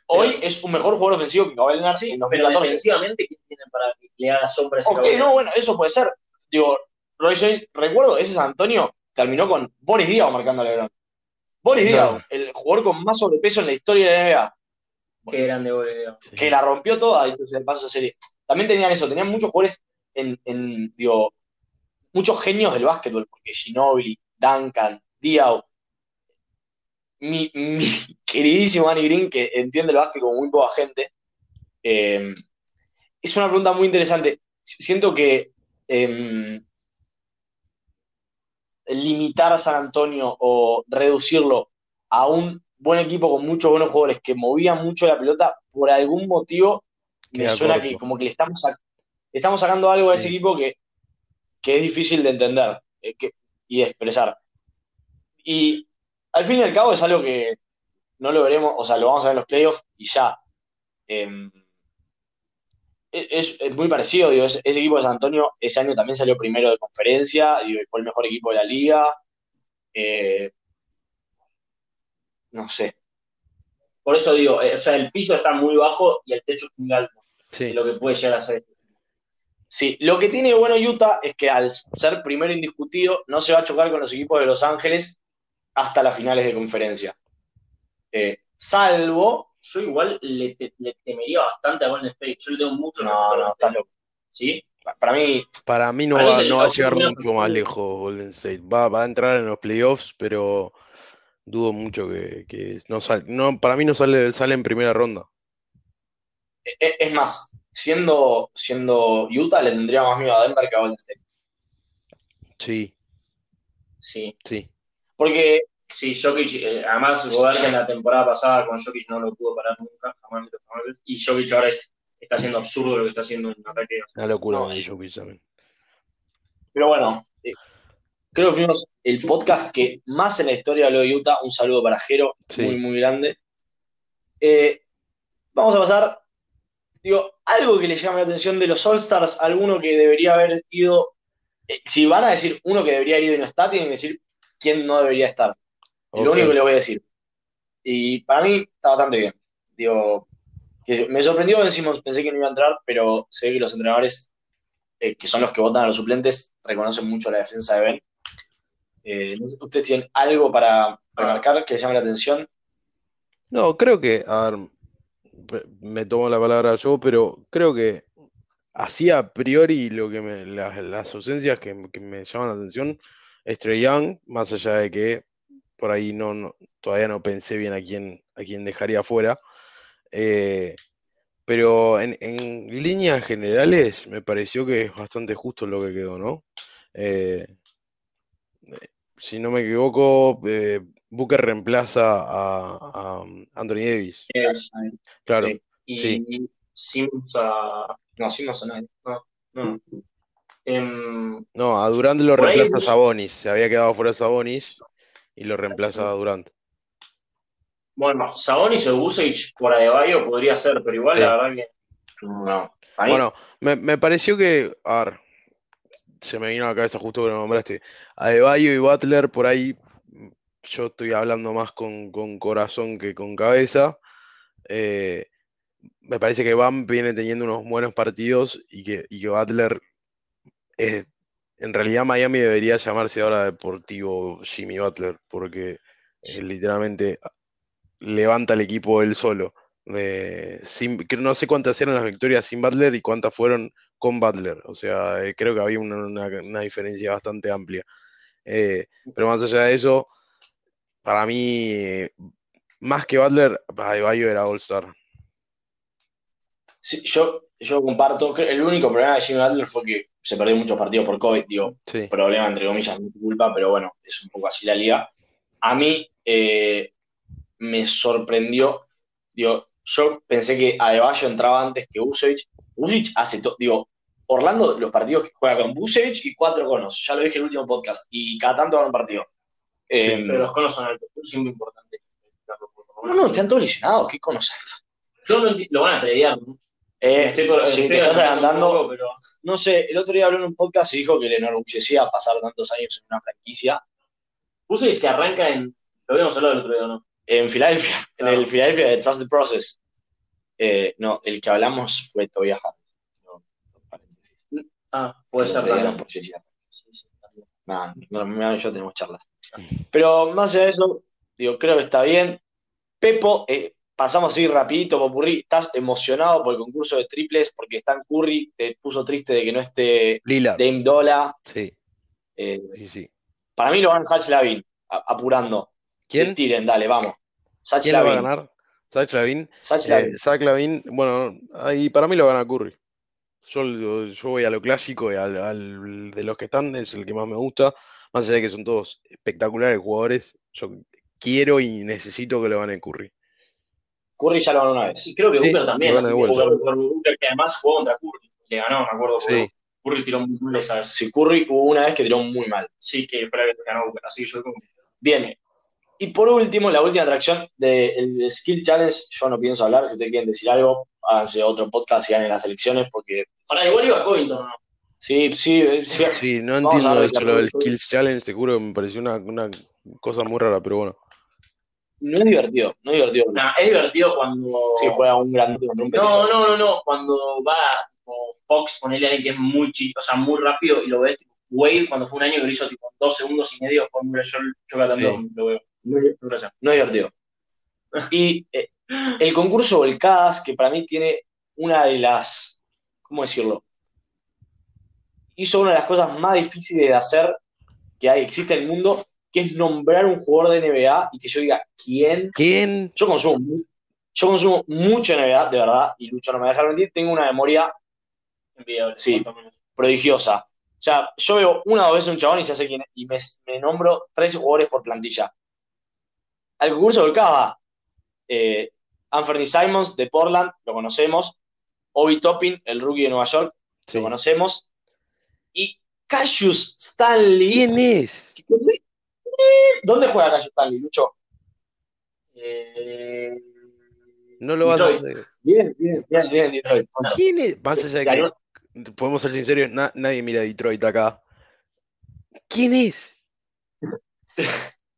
hoy Pero- es un mejor jugador ofensivo que Kawhi Leonard Sí, en pero 2014. defensivamente, ¿quién tienen para que le haga sombra a ese Ok, no, bueno, eso puede ser. Digo, Roy recuerdo, ese San Antonio terminó con Boris Díaz marcando a LeBron. Boris No. Díaz, el jugador con más sobrepeso en la historia de la NBA, Qué grande boludo. Sí. que la rompió toda, de paso de serie. También tenían eso, tenían muchos jugadores en, en, digo, muchos genios del básquetbol, porque Ginobili, Duncan, Diaw, mi, mi queridísimo Annie Green, que entiende el básquet como muy poca gente. eh, es una pregunta muy interesante. Siento que eh, limitar a San Antonio o reducirlo a un buen equipo con muchos buenos jugadores que movían mucho la pelota, por algún motivo me Queda suena corto. que como que le estamos, le estamos sacando algo a ese Sí. equipo que, que es difícil de entender eh, que- y expresar. Y al fin y al cabo es algo que no lo veremos, o sea, lo vamos a ver en los playoffs y ya. Em, es, es muy parecido, digo, ese, ese equipo de San Antonio ese año también salió primero de conferencia, digo, y fue el mejor equipo de la liga. Eh, no sé. Por eso digo, eh, o sea, el piso está muy bajo y el techo es muy alto. Sí. de lo que puede llegar a ser. Sí, lo que tiene bueno Utah es que al ser primero indiscutido no se va a chocar con los equipos de Los Ángeles hasta las finales de conferencia. Eh, salvo. Yo igual le, te- le temería bastante a Golden State. Yo le tengo mucho No, no, State. loco. ¿Sí? Para mí, Para mí no Para va, no a llegar mucho más lejos Golden State. Va, va a entrar en los playoffs, pero dudo mucho que, que no sal- no, para mí no sale, sale en primera ronda. e- es más, siendo, siendo Utah le tendría más miedo a Denver que a Golden State. Sí, Sí. sí. Porque Sí, Jokic, eh, además Gobert en la temporada pasada con Jokic no lo pudo parar nunca, jamás, jamás. Y Jokic ahora es, está haciendo absurdo lo que está haciendo en ataque. Una locura No, de eh. Jokic también. Pero bueno, eh, creo que fuimos el podcast que más en la historia habló de Utah. Un saludo para Jero, Sí. muy, muy grande. Eh, vamos a pasar, digo, algo que le llame la atención de los All-Stars, alguno que debería haber ido. eh, si van a decir uno que debería haber ido y no está, tienen que decir quién no debería estar. Es Lo único que les voy a decir. Y para mí está bastante bien. Digo, que me sorprendió Ben Simmons, pensé que no iba a entrar, pero sé que los entrenadores, eh, que son los que votan a los suplentes, reconocen mucho la defensa de Ben. Eh, ¿Ustedes tienen algo para remarcar que les llame la atención? No, creo que, a ver, me tomo la palabra yo, pero creo que así a priori lo que me, las, las ausencias que, que me llaman la atención es Trae Young, más allá de que por ahí no, no- todavía no pensé bien a quién, a quién dejaría fuera. Eh, pero en, líneas generales me pareció que es bastante justo lo que quedó, ¿no? Eh, si no me equivoco, eh, Booker reemplaza a, a Anthony Davis. Claro, Sí. y Sí. Simmons a. No, Simmons a nadie. No. Em, no, a Durant lo ahí reemplaza es- Sabonis. Se había quedado fuera Sabonis y lo reemplaza a Durant. bueno, Sabonis o Busevich por Adebayo podría ser, pero igual Sí. la verdad que. No. A mí- Bueno, me, me pareció que, a ver, se me vino a la cabeza justo que lo nombraste. Adebayo y Butler, por ahí, yo estoy hablando más con, con corazón que con cabeza. Eh, me parece que Bam viene teniendo unos buenos partidos y que, y que Butler, es- en realidad Miami debería llamarse ahora Deportivo Jimmy Butler, porque eh, literalmente levanta el equipo él solo. Que no sé cuántas eran las victorias sin Butler y cuántas fueron con Butler. O sea, eh, creo que había una, una- diferencia bastante amplia. Eh, pero más allá de eso, para mí, más que Butler, Adebayo era All-Star. Sí, yo, yo comparto. El único problema de Jimmy Butler fue que se perdió muchos partidos por COVID, digo. Sí, Problema, entre comillas, no es culpa, pero bueno, es un poco así la liga. A mí eh, me sorprendió. Digo, yo pensé que Adebayo entraba antes que Busevich. Busevich hace todo. Digo, Orlando, los partidos que juega con Busevich y cuatro conos. Ya lo dije en el último podcast. Y cada tanto van un partido. Eh, Pero los conos son altos, es siempre importante. no, no, están todos lesionados. ¿Qué conos? Yo no enti- lo van a tradear, ¿no? Eh, Me estoy, por- sí, estoy poco, pero No sé, el otro día habló en un podcast y dijo que le enorgullecía pasar tantos años en una franquicia. Busevich que arranca en. Lo habíamos hablado el otro día, ¿no? En Filadelfia, en Claro. el Filadelfia de Trust the Process. Eh, no, el que hablamos fue Tobias Harris. No, paréntesis. Ah, puede ser J.J. Sí, sí, no, no, yo tenemos charlas. Pero más allá de eso, digo, creo que está bien. Pepo, eh, pasamos así rapidito, Popurrí, ¿estás emocionado por el concurso de triples? Porque Stan Curry te puso triste de que no esté Lillard. Dame Dola. Sí, Eh, sí, sí. para mí lo van Sach Lavin, apurando. ¿Quién? Tiren, dale, vamos. Sach ¿Quién lo va a Lavin. ganar? Zach Lavin. Sach Eh, Lavin. Zach Lavin, bueno, ahí para mí lo gana Curry. Yo, yo, yo voy a lo clásico y al, al de los que están es el que más me gusta. Más allá de que son todos espectaculares jugadores, yo quiero y necesito que lo gane Curry. Curry ya lo ganó una Y vez. creo que Sí, Booker también. lo de. Booker, Booker- que además jugó contra Curry. Le ganó, me acuerdo. Sí, Curry tiró muy mal esa vez. Si Curry hubo una vez que tiró muy mal. Sí, que pero que ganó Booker. Así que yo como Bien. Y por último, la última atracción del Skill Challenge, yo no pienso hablar, si ustedes quieren decir algo, háganse otro podcast y ganen las elecciones, porque Ahora, igual iba Covington, ¿no? Sí, sí, sí, sí, no entiendo ver eso, lo del. Skills Challenge, te juro que me pareció una, una cosa muy rara, pero bueno. no es divertido, no es divertido. Nah, es divertido cuando. Si juega un gran un. No, no, no, no. Cuando va como Fox, ponerle a alguien que es muy chico, o sea, muy rápido y lo ves. Tipo, Wade, cuando fue un año que lo hizo tipo dos segundos y medio, fue muy, yo, yo Sí. lo veo. No es divertido. Y eh, el concurso Volcadas, que para mí tiene una de las, ¿cómo decirlo? Hizo una de las cosas más difíciles de hacer que hay, existe en el mundo, que es nombrar un jugador de NBA y que yo diga, ¿quién? ¿Quién? Yo consumo, yo consumo mucho NBA, de verdad, y Lucho no me deja mentir, tengo una memoria Envidiable, Sí. prodigiosa. O sea, yo veo una o dos veces un chabón y ya sé quién es, y me, me nombro 13 jugadores por plantilla. Al concurso volcaba eh, Anthony Simons de Portland, lo conocemos. Obi Toppin, el rookie de Nueva York, Sí. lo conocemos. Y Cassius Stanley. ¿Quién es? ¿Dónde juega Cassius Stanley, Lucho? Eh, No lo vas a hacer. Bien, bien, bien, bien, Detroit. ¿Quién es? Más allá de que, podemos ser sinceros, na- nadie mira Detroit acá. ¿Quién es?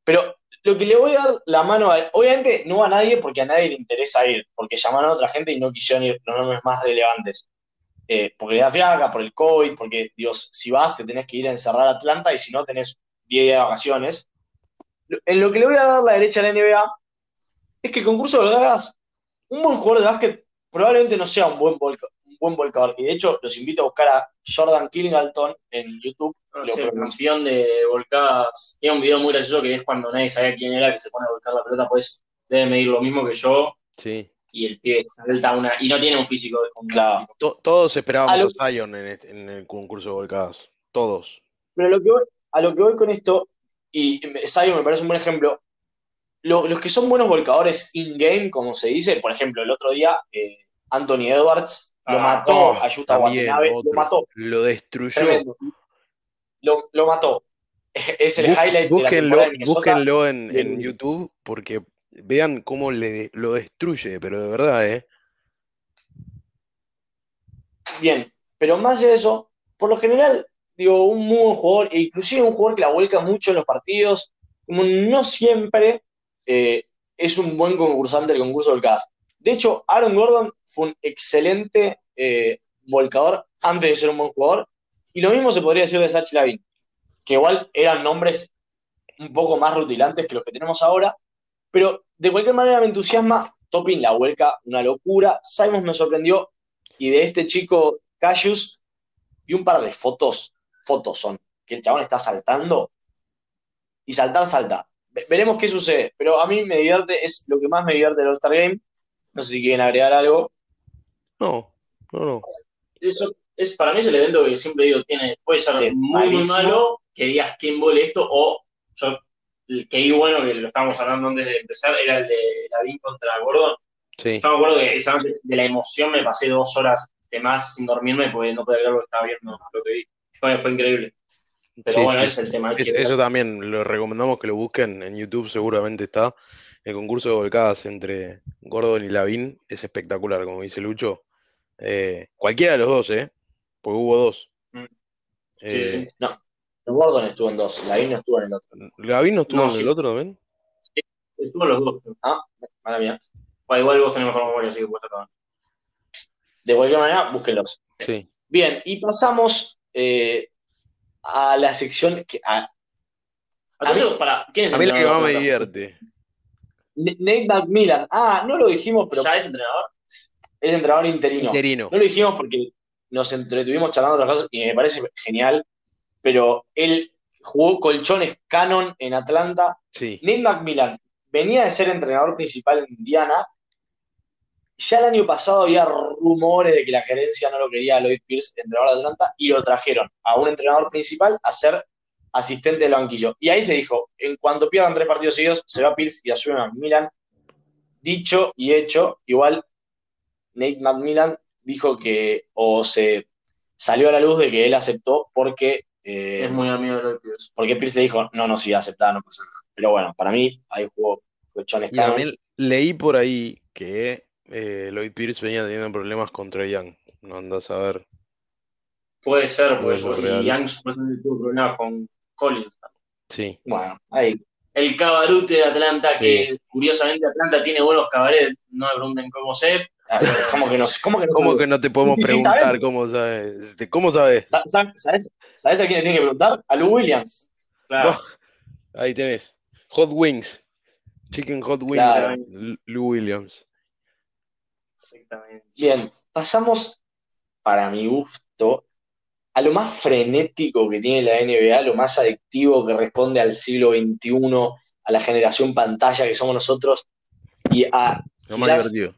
Pero lo que le voy a dar la mano a obviamente no a nadie porque a nadie le interesa ir, porque llamaron a otra gente y no quisieron ir los nombres más relevantes. Eh, porque le da fiaca, por el COVID, porque, Dios, si vas te tenés que ir a encerrar a Atlanta y si no tenés 10 días de vacaciones. Lo- En lo que le voy a dar la derecha a la NBA es que el concurso de hagas un buen jugador de básquet probablemente no sea un buen, volca- un buen volcador. Y de hecho, los invito a buscar a Jordan Killington en YouTube. no Lo sé, el campeón de volcadas. Tiene un video muy gracioso que es cuando nadie sabía quién era, que se pone a volcar la pelota, pues debe medir lo mismo que yo. Sí. Y el pibe salta una. Y no tiene un físico de un Claro. To- todos esperábamos A lo- a Zion en, este- en el concurso de volcadas. Todos. Pero a lo que voy, a lo que voy con esto, y Sayo me parece un buen ejemplo, los que son buenos volcadores in-game, como se dice, por ejemplo, el otro día eh, Anthony Edwards lo Ah, mató oh, a Yuta también, Watanabe, lo mató, Lo destruyó. Lo, lo mató. Es el Bú- highlight de la búsquenlo, temporada de Minnesota. búsquenlo en, en YouTube porque vean cómo le, lo destruye, pero de verdad, ¿eh? Bien, pero más de eso, por lo general, digo, un muy buen jugador, e inclusive un jugador que la vuelca mucho en los partidos, como no siempre eh, es un buen concursante del concurso del CAS. De hecho, Aaron Gordon fue un excelente eh, volcador antes de ser un buen jugador, y lo mismo se podría decir de Sach Lavin, que igual eran nombres un poco más rutilantes que los que tenemos ahora, pero de cualquier manera me entusiasma. Topping la vuelca, una locura. Simons me sorprendió. Y de este chico Cassius, vi un par de fotos. Fotos son. Que el chabón está saltando. Y saltar, salta. Ve- Veremos qué sucede. Pero a mí me divierte, es lo que más me divierte del All-Star Game. No sé si quieren agregar algo. No, no, no. Eso es, para mí es el evento que siempre digo, tiene, puede ser Sí, muy, malo, que digas quién vole esto, o yo, el que vi bueno, que lo estábamos hablando antes de empezar, era el de Lavín contra Gordon. Sí. Yo me acuerdo que esa noche de la emoción me pasé dos horas de más sin dormirme porque no podía creer lo que estaba viendo, lo que vi. Fue, fue increíble. Pero Sí, bueno, sí. ese es el tema. hay Es- que- eso también lo recomendamos que lo busquen en YouTube, seguramente está. El concurso de volcadas entre Gordon y Lavín es espectacular, como dice Lucho. Eh, cualquiera de los dos, ¿eh? Porque hubo dos. Mm. Sí, Eh, sí, sí. No. Gordon estuvo en dos. Lavín no estuvo en el otro. ¿Lavín no estuvo No, en el sí. otro también? Estuvo los dos. Mala mía. Bueno, igual vos tenés mejor memoria, así que puedes acabar. De cualquier manera, búsquenlos. Sí. Bien, y pasamos eh, a la sección que, a A esto, para, ¿quién es A el mí la que más me divierte. Nate McMillan. Ah, no lo dijimos, pero ¿Ya es entrenador? es entrenador interino. Interino. No lo dijimos porque nos entretuvimos charlando otras cosas y me parece genial, pero él jugó colchones canon en Atlanta. Sí. Nate McMillan venía de ser entrenador principal en Indiana. Ya el año pasado había rumores de que la gerencia no lo quería a Lloyd Pierce, entrenador de Atlanta, y lo trajeron a un entrenador principal a ser asistente del banquillo. Y ahí se dijo, en cuanto pierdan tres partidos seguidos, se va Pierce y asume a McMillan. Dicho y hecho, igual Nate McMillan dijo que, o se salió a la luz de que él aceptó porque, eh, Es muy amigo de los Pierce. porque Pierce dijo, no, no, si aceptaba, no pasa nada. Pero bueno, para mí ahí jugó colchones Y canon. también leí por ahí que eh, Lloyd Pierce venía teniendo problemas con Trae Young. No andas a ver. Puede ser, Puede pues, ser y. Young supuestamente tuvo problemas con Collins. también. Sí. Bueno, ahí. El cabarute de Atlanta, Sí. que curiosamente Atlanta tiene buenos cabarets, no me pregunten cómo sé. Ah, ¿Cómo que no? ¿Cómo que no? ¿Cómo sabes? que no te podemos preguntar cómo sabes? ¿De ¿Cómo sabes? Sa- sa- ¿Sabes, ¿Sabes a quién le tiene que preguntar? A Lou Williams. Claro. No. Ahí tenés. Hot Wings. Chicken Hot Wings. Claro. Lou Williams. Exactamente. Bien, pasamos, para mi gusto, a lo más frenético que tiene la NBA, lo más adictivo que responde al siglo XXI, a la generación pantalla que somos nosotros, y a Lo más divertido.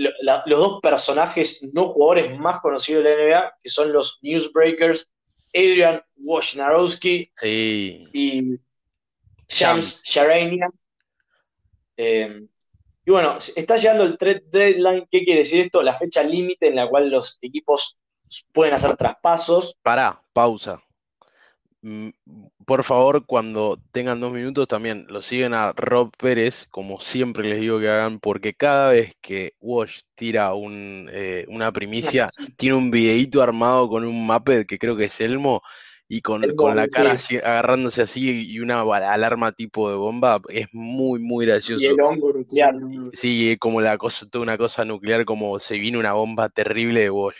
Lo- la- los dos personajes no jugadores más conocidos de la NBA, que son los Newsbreakers, Adrian Wojnarowski Sí. y James Sharania. Eh, y bueno, está llegando el trade deadline. ¿Qué quiere decir esto? La fecha límite en la cual los equipos pueden hacer traspasos. Pará, pausa. Mm, Por favor, cuando tengan dos minutos, también lo siguen a Rob Pérez, como siempre les digo que hagan, porque cada vez que Wash tira un, eh, una primicia, tiene un videíto armado con un Muppet que creo que es Elmo, y con, Elmo, con la sí. cara así, agarrándose así y una alarma tipo de bomba, es muy, muy Y gracioso. el hongo nuclear. Sí, como la cosa, toda una cosa nuclear, como se viene una bomba terrible de Wash.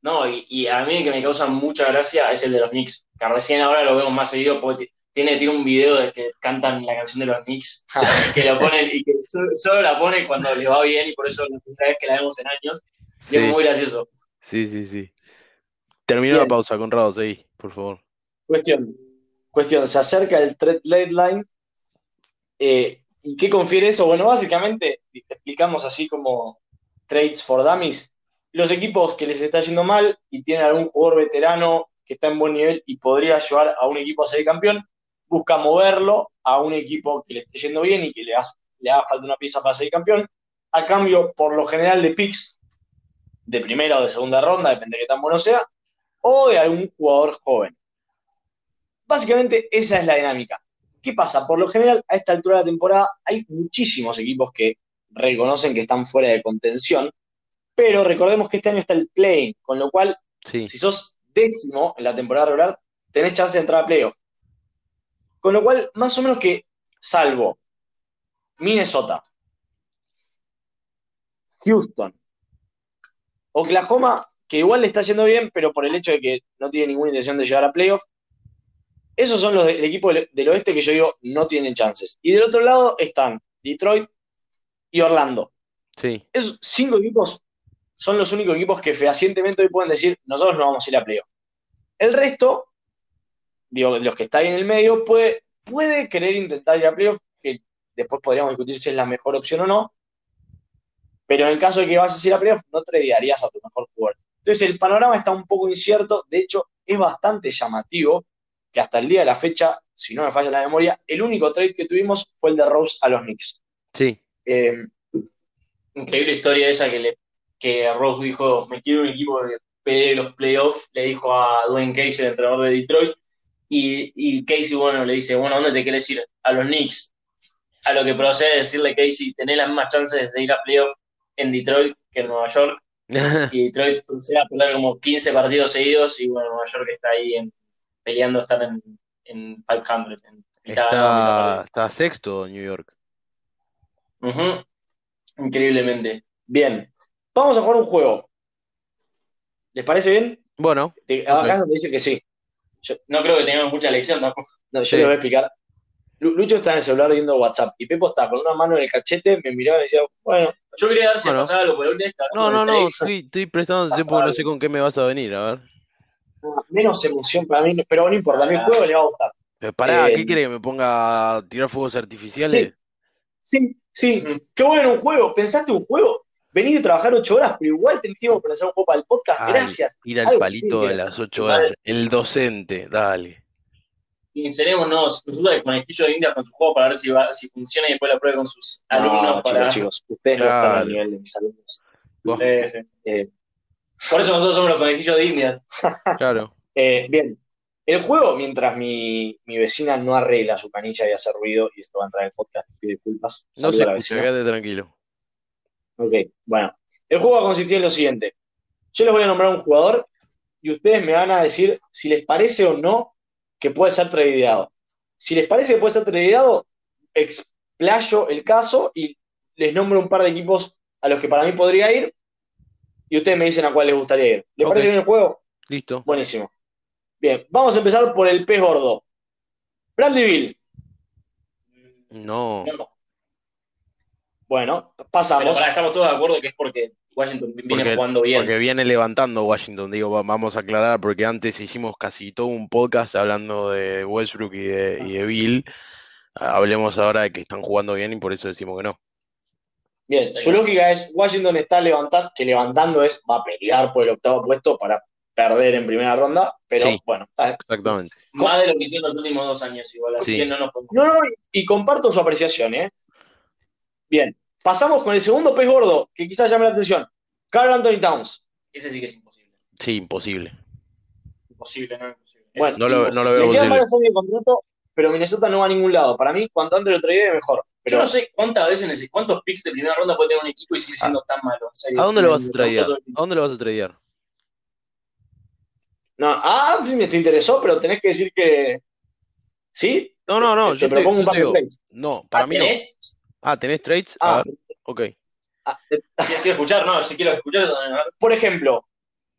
No, y, y a mí el que me causa mucha gracia es el de los Knicks, que recién ahora lo vemos más seguido porque ti- tiene, tiene un video de que cantan la canción de los Knicks, que lo ponen y que solo, solo la pone cuando le va bien y por eso es la primera vez que la vemos en años. Y Sí, es muy gracioso. sí, sí, sí. Termino la pausa, Conrado, seguí, por favor. Cuestión. Cuestión, se acerca el trade deadline. Eh, ¿Y qué confiere eso? Bueno, básicamente explicamos así como trades for dummies. Los equipos que les está yendo mal y tienen algún jugador veterano que está en buen nivel y podría llevar a un equipo a ser campeón, busca moverlo a un equipo que le esté yendo bien y que le, le haga falta una pieza para ser campeón, a cambio, por lo general, de picks de primera o de segunda ronda, depende de qué tan bueno sea, o de algún jugador joven. Básicamente esa es la dinámica. ¿Qué pasa? Por lo general, a esta altura de la temporada hay muchísimos equipos que reconocen que están fuera de contención, pero recordemos que este año está el play, con lo cual, si sos décimo en la temporada regular, tenés chance de entrar a playoff. Con lo cual, más o menos que, salvo Minnesota, Houston, Oklahoma, que igual le está yendo bien, pero por el hecho de que no tiene ninguna intención de llegar a playoff. Esos son los del equipo del, oeste que yo digo no tienen chances. Y del otro lado están Detroit y Orlando. Sí. Esos cinco equipos son los únicos equipos que fehacientemente hoy pueden decir nosotros no vamos a ir a playoff. El resto, digo, los que están ahí en el medio, puede, puede querer intentar ir a playoff, que después podríamos discutir si es la mejor opción o no, pero en el caso de que vas a ir a playoff, no tradearías a tu mejor jugador. Entonces el panorama está un poco incierto, de hecho es bastante llamativo que hasta el día de la fecha, si no me falla la memoria, el único trade que tuvimos fue el de Rose a los Knicks. Sí. Eh, increíble historia esa que, le, que Rose dijo, me quiero un equipo que pelee los playoffs, le dijo a Dwayne Casey, el entrenador de Detroit, y, y Casey, bueno, le dice, bueno, ¿dónde te quieres ir? A los Knicks. A lo que procede decirle Casey, tenés las mismas chances de ir a playoffs en Detroit que en Nueva York. y Detroit se a perder como 15 partidos seguidos y bueno, Nueva York está ahí peleando estar en, en 500. está, está, sexto New York. Increíblemente. Bien, vamos a jugar un juego. ¿Les parece bien? Bueno. Acá me dice que sí. no creo que tengamos mucha elección tampoco. No, yo le voy a explicar. Lucho está en el celular viendo WhatsApp y Pepo está con una mano en el cachete, me miraba y decía, bueno. Yo quería ver si bueno. pasaba algo, pero No, no, no, estoy, estoy prestando atención porque no sé con qué me vas a venir, a ver. Ah, menos emoción para mí, pero no importa, a mi juego le va a gustar. Pero pará, ¿qué eh, quiere que me ponga a tirar fuegos artificiales? Sí, sí, sí. Qué bueno un juego. ¿Pensaste un juego? Venís de trabajar ocho horas, pero igual te tiempo para hacer un juego para el podcast. Gracias. Ir al palito de las ocho horas. El docente, dale sincerémonos, nosotros el conejillo de India con su juego para ver si, va, si funciona y después la pruebe con sus alumnos. para... chicos, ustedes no están al nivel de mis alumnos. Eh, por eso nosotros somos los conejillos de Indias. claro. Eh, bien, el juego, mientras mi, mi, vecina no arregla su canilla y hace ruido, y esto va a entrar en el podcast, pido disculpas. No se escucha, quédate tranquilo. Ok, bueno. El juego va a consistir en lo siguiente. Yo les voy a nombrar un jugador y ustedes me van a decir si les parece o no que puede ser tradeado. Si les parece que puede ser tradeado, explayo el caso y les nombro un par de equipos a los que para mí podría ir y ustedes me dicen a cuál les gustaría ir. ¿Les parece bien el juego? Listo. Buenísimo. Bien, vamos a empezar por el pez gordo. Bradley No. Bueno, pasamos. Pero estamos todos de acuerdo que es porque Washington viene jugando bien. Porque viene levantando Washington, digo, vamos a aclarar, porque antes hicimos casi todo un podcast hablando de Westbrook y de, Bill. Hablemos ahora de que están jugando bien y por eso decimos que no. Bien, su lógica es Washington está levantando, que levantando es, va a pelear por el octavo puesto para perder en primera ronda, pero bueno. Exactamente. Más de lo que hicieron los últimos dos años igual, así que no nos No, no, y comparto su apreciación, ¿eh? Bien, Pasamos con el segundo pez gordo, que quizás llame la atención. Carl Anthony Towns. Ese sí que es imposible. Sí, imposible. Imposible, no imposible. Bueno, no lo, no lo veo posible. de contrato, pero Minnesota no va a ningún lado. Para mí, cuanto antes lo trae, mejor. Pero... Yo no sé cuántas veces, cuántos picks de primera ronda puede tener un equipo y sigue siendo tan malo. ¿A dónde lo vas a traer? ¿A dónde lo vas a traer? No, ah, me te interesó, pero tenés que decir que. ¿Sí? No, no, no. Te, yo te propongo un par de plays. No, para mí no. Ah, ¿tenés trades? Ah, ok. Ah, eh, quiero escuchar, no, si quiero escuchar. Por ejemplo,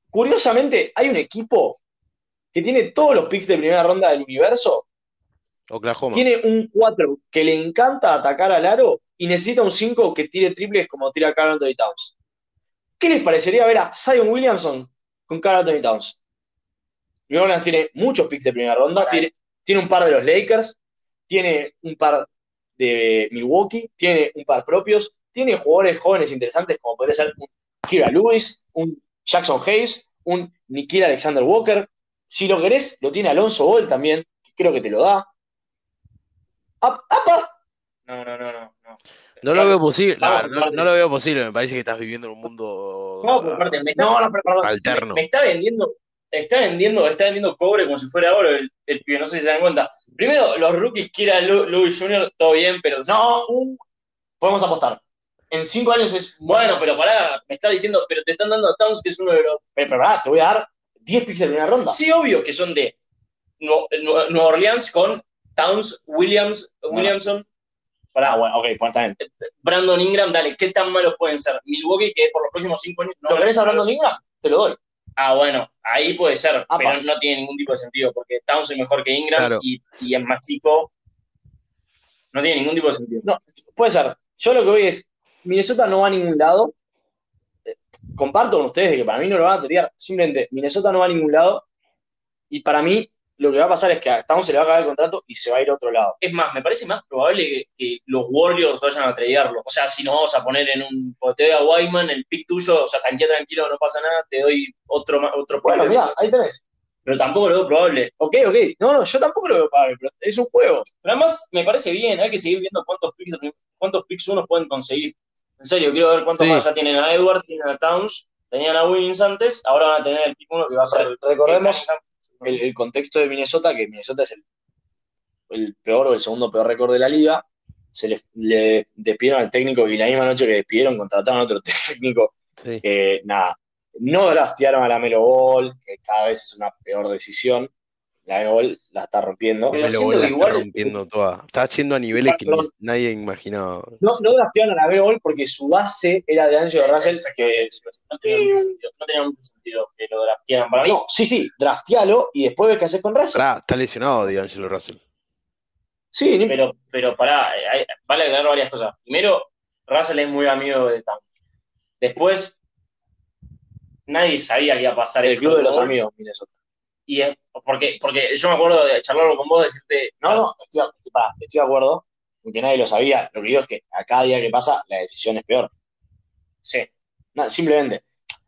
curiosamente, hay un equipo que tiene todos los picks de primera ronda del universo. Oklahoma. Tiene un 4 que le encanta atacar al aro y necesita un 5 que tire triples como tira Carl Anthony Towns. ¿Qué les parecería ver a Zion Williamson con Carl Anthony Towns? New Orleans tiene muchos picks de primera ronda, tiene, tiene un par de los Lakers, tiene un par de Milwaukee, tiene un par propios, tiene jugadores jóvenes interesantes como puede ser un Kira Lewis, un Jackson Hayes, un Nikhil Alexander Walker. Si lo querés, lo tiene Alonso Ball también, que creo que te lo da. ¡Apa! No, no, no, no. no. No lo veo posible, no, no- no lo veo posible, me parece que estás viviendo en un mundo No, por parte, me está, No, perdón. alterno. me está vendiendo, está vendiendo, está vendiendo cobre como si fuera oro el, el pibe, no sé si se dan cuenta. Primero, los rookies que era Louis Jr., todo bien, pero No, podemos apostar. En cinco años es. Bueno, pero pará, me está diciendo, pero te están dando a Towns, que es uno de los. Pero, pero pará, te voy a dar 10 píxeles en primera ronda. Sí, obvio que son de Nu- Nu- Nueva Orleans con Towns, Williams, Williamson, Pará, bueno, ok, pues bien. Brandon Ingram, dale, ¿qué tan malos pueden ser? Milwaukee, que por los próximos cinco años. no ¿Lo querés los- hablando Ingram? Te lo doy. Ah, bueno, ahí puede ser, Apa. pero no tiene ningún tipo de sentido, porque Towns es mejor que Ingram Claro. y, y es más chico. No tiene ningún tipo de sentido. No, puede ser. Yo lo que voy es. Minnesota no va a ningún lado. Eh, Comparto con ustedes de que para mí no lo van a tirar. Simplemente, Minnesota no va a ningún lado. Y para mí, lo que va a pasar es que a Towns se le va a acabar el contrato y se va a ir a otro lado. Es más, me parece más probable que, que los Warriors vayan a tradearlo. O sea, si nos vamos a poner en un. o Te doy a Wyman, el pick tuyo, o sea, tanquea tranquilo, no pasa nada, te doy otro, otro Bueno, mira, ahí tenés. Pero tampoco lo veo probable. Ok, ok. No, no, yo tampoco lo veo para pero es un juego. Pero además, me parece bien, hay que seguir viendo cuántos picks, cuántos picks unos pueden conseguir. En serio, quiero ver cuántos Sí. más. Ya tienen a Edward, tienen a Towns, tenían a Wiggins antes, ahora van a tener el pick uno que va a ser. Recordemos el, el contexto de Minnesota, que Minnesota es el, el peor o el segundo peor récord de la liga. Se le, le despidieron al técnico y la misma noche que despidieron contrataron a otro técnico Sí. que nada, no draftearon a la Melo Ball, que cada vez es una peor decisión. La Melo Ball la está rompiendo. Pero la que está rompiendo toda. Está haciendo a niveles que nadie imaginaba. No, no draftearon a la Melo Ball porque su base era de Angelo Russell, que no tenía mucho sentido, no tenía mucho sentido que lo draftearan. Para mí, no, sí, sí, draftealo y después ves qué haces con Russell. Pará, está lesionado D'Angelo Russell. Sí, pero, pero pará, eh, hay- vale aclarar varias cosas. Primero, Russell es muy amigo de Towns. Después, nadie sabía que iba a pasar el esto. club de los amigos, Minnesota. Y es porque, porque yo me acuerdo de charlarlo con vos, decirte, No, no, estoy, pará, estoy de acuerdo, porque nadie lo sabía. Lo que digo es que a cada día que pasa, la decisión es peor. sí, simplemente.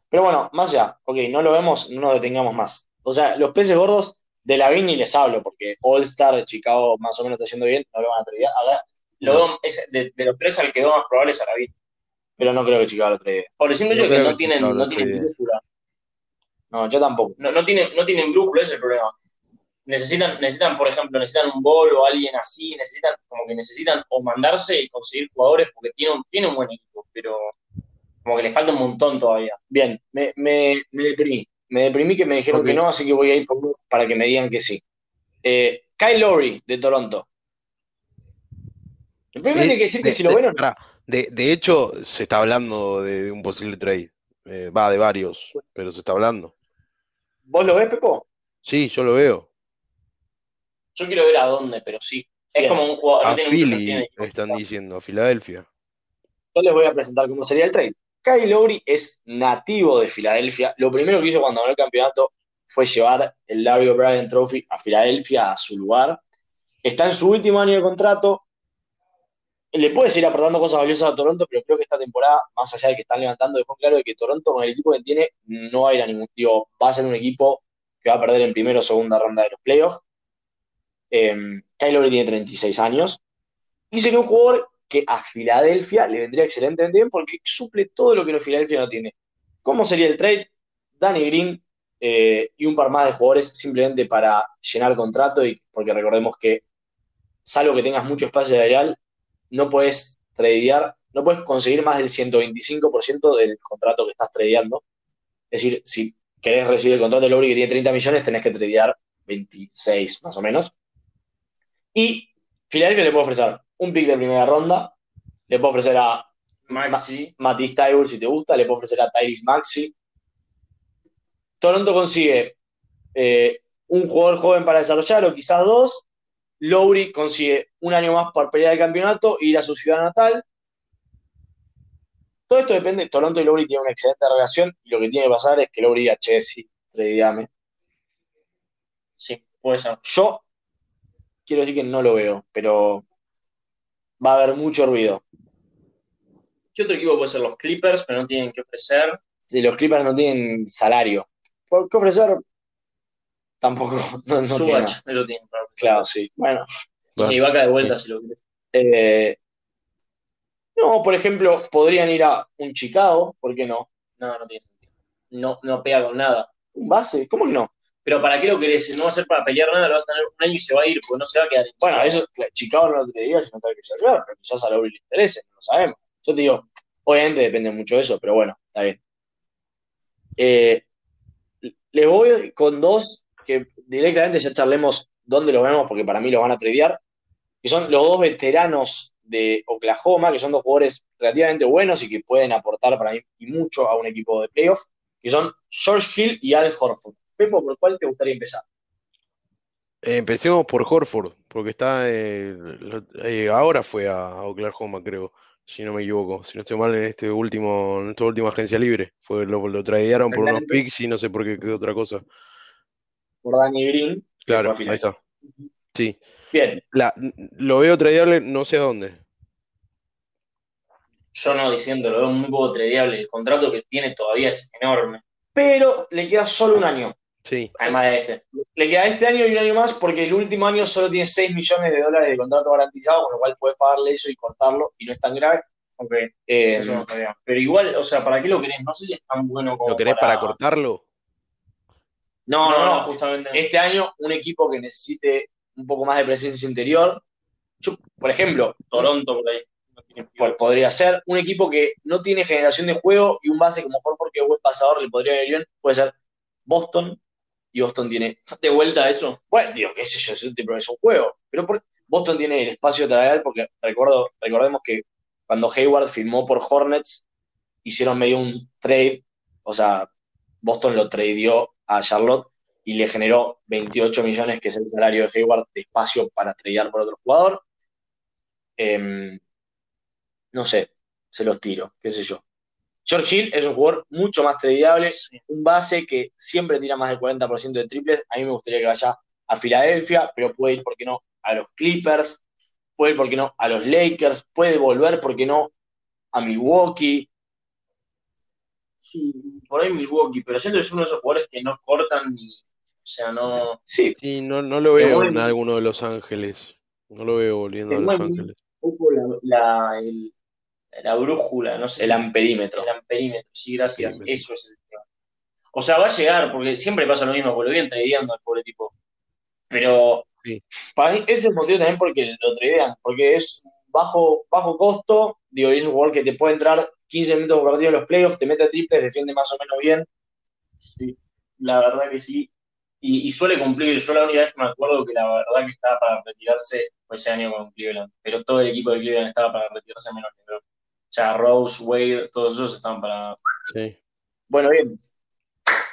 Pero bueno, más allá, ok, no lo vemos, no nos detengamos más. O sea, los peces gordos de la ni les hablo, porque All Star de Chicago más o menos está yendo bien, no lo van a traer. A ver, lo es- de, de los tres al que veo más probable es Arabi. pero no creo que Chicago lo traiga. Por el simple hecho de que no tienen, no tienen. No, yo tampoco. No, no tienen, no tienen brújula, ese es el problema. Necesitan, necesitan, por ejemplo, necesitan un bol o alguien así, necesitan, como que necesitan o mandarse y conseguir jugadores porque tiene un, tiene un buen equipo, pero como que le falta un montón todavía. Bien, me, me, me deprimí. Me deprimí que me dijeron que no, así que voy a ir por para que me digan que sí. Eh, Kyle Lowry, de Toronto. El primero Eh, tiene que decir que de- si lo de- ven o no. pará, de, de hecho, se está hablando de, de un posible trade. Eh, va, de varios, pero se está hablando. ¿Vos lo ves, Pepo? Sí, yo lo veo. Yo quiero ver a dónde, pero sí. Es Bien. como un jugador. A no Philly están diciendo, a Filadelfia. Yo les voy a presentar cómo sería el trade. Kyle Lowry es nativo de Filadelfia. Lo primero que hizo cuando ganó el campeonato fue llevar el Larry O'Brien Trophy a Filadelfia, a su lugar. Está en su último año de contrato. Le puede seguir aportando cosas valiosas a Toronto, pero creo que esta temporada, más allá de que están levantando, dejó claro de que Toronto, con el equipo que tiene, no va a ir ningún digo, va a ser un equipo que va a perder en primera o segunda ronda de los playoffs. Eh, Kyle tiene 36 años. Y sería un jugador que a Filadelfia le vendría excelentemente bien porque suple todo lo que los Filadelfia no tiene. ¿Cómo sería el trade? Danny Green eh, y un par más de jugadores simplemente para llenar contrato y porque recordemos que salvo que tengas mucho espacio de real, no puedes tradear, no puedes conseguir más del 125% del contrato que estás tradeando. Es decir, si querés recibir el contrato de Lowry que tiene 30 millones, tenés que tradear 26 más o menos. Y Filadelfia le puede ofrecer un pick de primera ronda, le puede ofrecer a Maxi. Matisse Tybur si te gusta, le puede ofrecer a Tyrese Maxi. Toronto consigue eh, un jugador joven para desarrollar, o quizás dos. Lowry consigue un año más para pelear el campeonato e ir a su ciudad natal. Todo esto depende. Toronto y Lowry tienen una excelente relación y lo que tiene que pasar es que Lowry diga, che, sí, tradeame. Sí, puede ser. Yo quiero decir que no lo veo, pero va a haber mucho ruido. ¿Qué otro equipo puede ser? Los Clippers, pero no tienen que ofrecer. Si los Clippers no tienen salario, ¿por qué ofrecer? tampoco no, no Subach, eso tiene. Claro. Sí. Bueno, Bueno, Y vaca de vuelta si lo quieres. eh, no, por ejemplo, podrían ir a un Chicago, ¿por qué no? No, no tiene sentido. No, no pega con nada. ¿Un base? ¿Cómo que no? Pero ¿para qué lo querés? No va a ser para pelear nada, lo vas a tener un año y se va a ir, porque no se va a quedar en Bueno, Chicago. eso Chicago no lo te digo, sino que se olvidar, pero quizás a Lowry le interese, no lo sabemos. Yo te digo, obviamente depende mucho de eso, pero bueno, está bien. Eh, le voy con dos que directamente ya charlemos dónde los vemos, porque para mí los van a tradear, que son los dos veteranos de Oklahoma, que son dos jugadores relativamente buenos y que pueden aportar para mí y mucho a un equipo de playoff, que son George Hill y Al Horford. Pepo, ¿por cuál te gustaría empezar? eh, empecemos por Horford, porque está eh, eh, ahora fue a Oklahoma, creo, si no me equivoco. Si no estoy mal en este último, en esta última agencia libre. Fue, lo, lo tradearon por unos picks y no sé por qué, qué otra cosa. Por Danny Green. Claro, ahí está. Sí. Bien, La, lo veo tradeable no sé a dónde. Yo no diciendo, lo veo muy poco tradeable. El contrato que tiene todavía es enorme. pero le queda solo un año. Sí. Además de este. Le queda este año y un año más porque el último año solo tiene 6 millones de dólares de contrato garantizado, con lo cual puedes pagarle eso y cortarlo y no es tan grave. Ok, Eh, eso no. Pero igual, o sea, ¿para qué lo querés? No sé si es tan bueno como ¿Lo querés para cortarlo? No, no, no. justamente. Este año un equipo que necesite un poco más de presencia interior. Yo, por ejemplo, Toronto por ahí. No podría ser un equipo que no tiene generación de juego y un base como Horford que es buen pasador le podría venir bien. Puede ser Boston y Boston tiene de vuelta a eso. Bueno, digo, qué sé yo, es un, juego. Pero por- Boston tiene el espacio salarial porque recuerdo, recordemos que cuando Hayward firmó por Hornets, hicieron medio un trade, o sea, Boston lo tradeó a Charlotte y le generó 28 millones, que es el salario de Hayward, de espacio para tradear por otro jugador. Em, no sé, se los tiro, qué sé yo. George Hill es un jugador mucho más tradeable, un base que siempre tira más del 40% de triples. A mí me gustaría que vaya a Filadelfia, pero puede ir, ¿por qué no?, a los Clippers, puede ir, ¿por qué no?, a los Lakers, puede volver, ¿por qué no?, a Milwaukee. Sí, por ahí Milwaukee, pero siento que es uno de esos jugadores que no cortan ni. O sea, no. Sí, Sí, no, no lo veo en alguno de Los Ángeles. No lo veo volviendo a Los Ángeles. Un poco la, la, el- la brújula, no sé el si- amperímetro. el amperímetro. Sí, gracias. Amperímetro. Eso es el tema. O sea, va a llegar, porque siempre pasa lo mismo, porque lo vienen tradeando al pobre tipo. Pero Para mí, ese es el motivo también porque lo tradean, porque es bajo, bajo costo, digo, es un jugador que te puede entrar 15 minutos por partido en los playoffs, te mete triples, defiende más o menos bien. sí, la verdad que sí. Y, y suele cumplir. Yo la única vez que me acuerdo que la verdad que estaba para retirarse fue ese año con Cleveland. Pero todo el equipo de Cleveland estaba para retirarse menos LeBron. O sea, Rose, Wade, todos esos estaban para. Sí. Bueno, bien.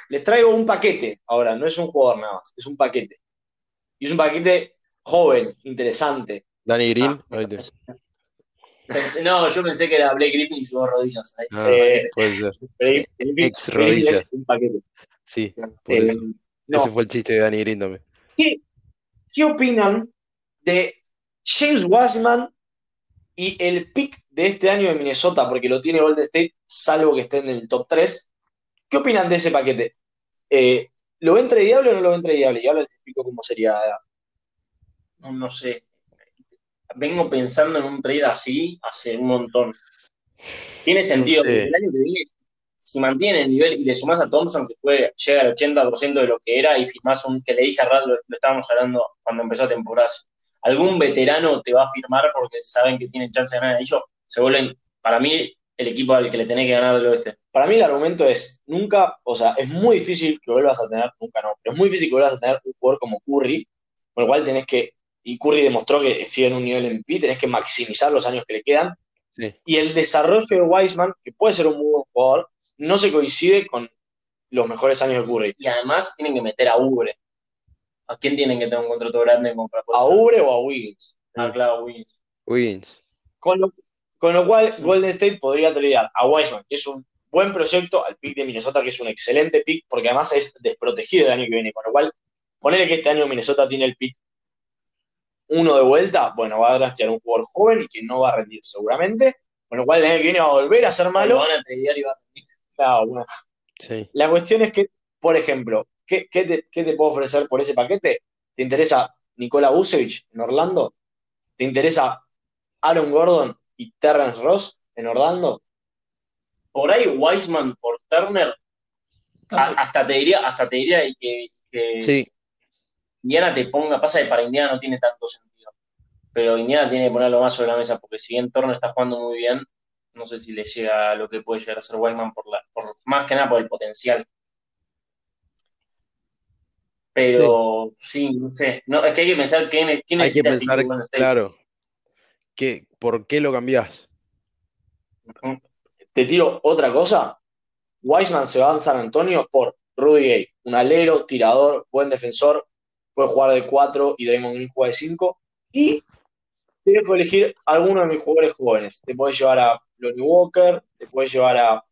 Les traigo un paquete ahora, no es un jugador nada más, es un paquete. Y es un paquete joven, interesante. Danny Green. Ah, Pensé- no, yo pensé que era Blake Griffin y sus dos rodillas. Ahí. Ah, Eh, puede ser. Ex. Un paquete. Sí, por Eh, eso. no. Ese fue el chiste de también. ¿Qué, qué opinan de James Wiseman y el pick de este año de Minnesota? Porque lo tiene Golden State, salvo que esté en el top 3. ¿Qué opinan de ese paquete? Eh, ¿Lo ven tradeable o no lo ven tradeable? Y ahora les explico cómo sería. No, no sé. Vengo pensando en un trade así hace un montón. Tiene sentido, sé. porque el año que viene, si mantiene el nivel y le sumás a Thompson, que fue, llega al 80% de lo que era, y firmás un que le dije a Rad, lo, lo estábamos hablando cuando empezó la temporada. Algún veterano te va a firmar porque saben que tienen chance de ganar el anillo. Se vuelven, para mí, el equipo al que le tenés que ganar del oeste. Para mí el argumento es, nunca, o sea, es muy difícil que vuelvas a tener, nunca no, pero es muy difícil que vuelvas a tener un jugador como Curry, con lo cual tenés que, y Curry demostró que sigue en un nivel MVP, tenés que maximizar los años que le quedan, Sí. y el desarrollo de Wiseman, que puede ser un muy buen jugador, no se coincide con los mejores años de Curry. Y además tienen que meter a Ubre. ¿A quién tienen que tener un contrato grande para ¿A? Ubre o a Wiggins? Ah, claro, Wiggins. Wiggins. Con lo, con lo cual, Golden State podría tradear a Wiseman, que es un buen proyecto, al pick de Minnesota, que es un excelente pick, porque además es desprotegido el año que viene. Con lo cual, ponerle que este año Minnesota tiene el pick uno de vuelta, bueno, va a draftear un jugador joven y que no va a rendir seguramente. Con lo cual, el año que viene va a volver a ser Lo malo. van a y va a rendir. Claro, bueno. Sí. La cuestión es que, por ejemplo, ¿qué, qué te, qué te puedo ofrecer por ese paquete? ¿Te interesa Nikola Vucevic en Orlando? ¿Te interesa Aaron Gordon y Terrence Ross en Orlando? Por ahí Wiseman por Turner, a- hasta te diría, hasta te diría que, que Sí, Indiana te ponga, pasa que para Indiana no tiene tanto sentido, pero Indiana tiene que ponerlo más sobre la mesa, porque si bien Turner está jugando muy bien, no sé si le llega a lo que puede llegar a ser Wiseman por la, por, más que nada por el potencial. Pero sí, no sé. No, es que hay que pensar quién, quién hay que pensar, claro, que, ¿por qué lo cambiás? Te tiro otra cosa. Wiseman se va a San Antonio por Rudy Gay, un alero, tirador, buen defensor, puede jugar de 4 y Draymond Green juega de 5. Y te dejo elegir alguno de mis jugadores jóvenes. Te puedes llevar a Lonnie Walker, te puedes llevar a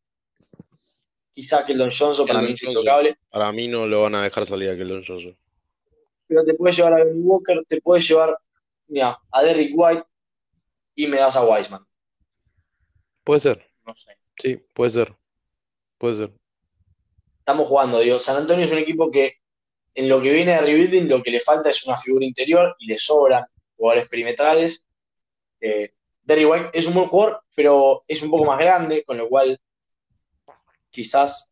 quizá Keldon Johnson, para Keldon mí es intocable, Para mí no lo van a dejar salir a Keldon Johnson. pero te puedes llevar a Lonnie Walker, te puedes llevar mira, a Derrick White y me das a Wiseman. Puede ser, No sé. sí, puede ser, puede ser. estamos jugando, digo, San Antonio es un equipo que en lo que viene de rebuilding lo que le falta es una figura interior y le sobran jugadores perimetrales. Eh, Derry White es un buen jugador, pero es un poco más grande, con lo cual quizás,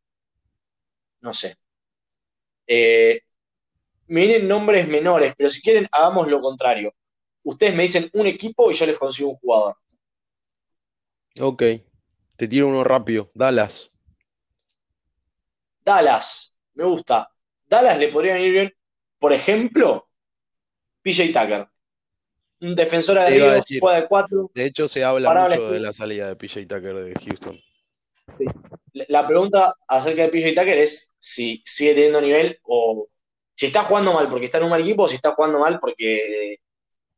no sé. Eh, me vienen nombres menores, pero si quieren hagamos lo contrario. Ustedes me dicen un equipo y yo les consigo un jugador. Ok, te tiro uno rápido. Dallas. Dallas, me gusta. Dallas le podría venir bien, por ejemplo, PJ Tucker. Un defensor decir. juega de cuatro. De hecho, se habla mucho de la salida de PJ Tucker de Houston. La pregunta acerca de PJ Tucker es si sigue teniendo nivel o si está jugando mal porque está en un mal equipo o si está jugando mal porque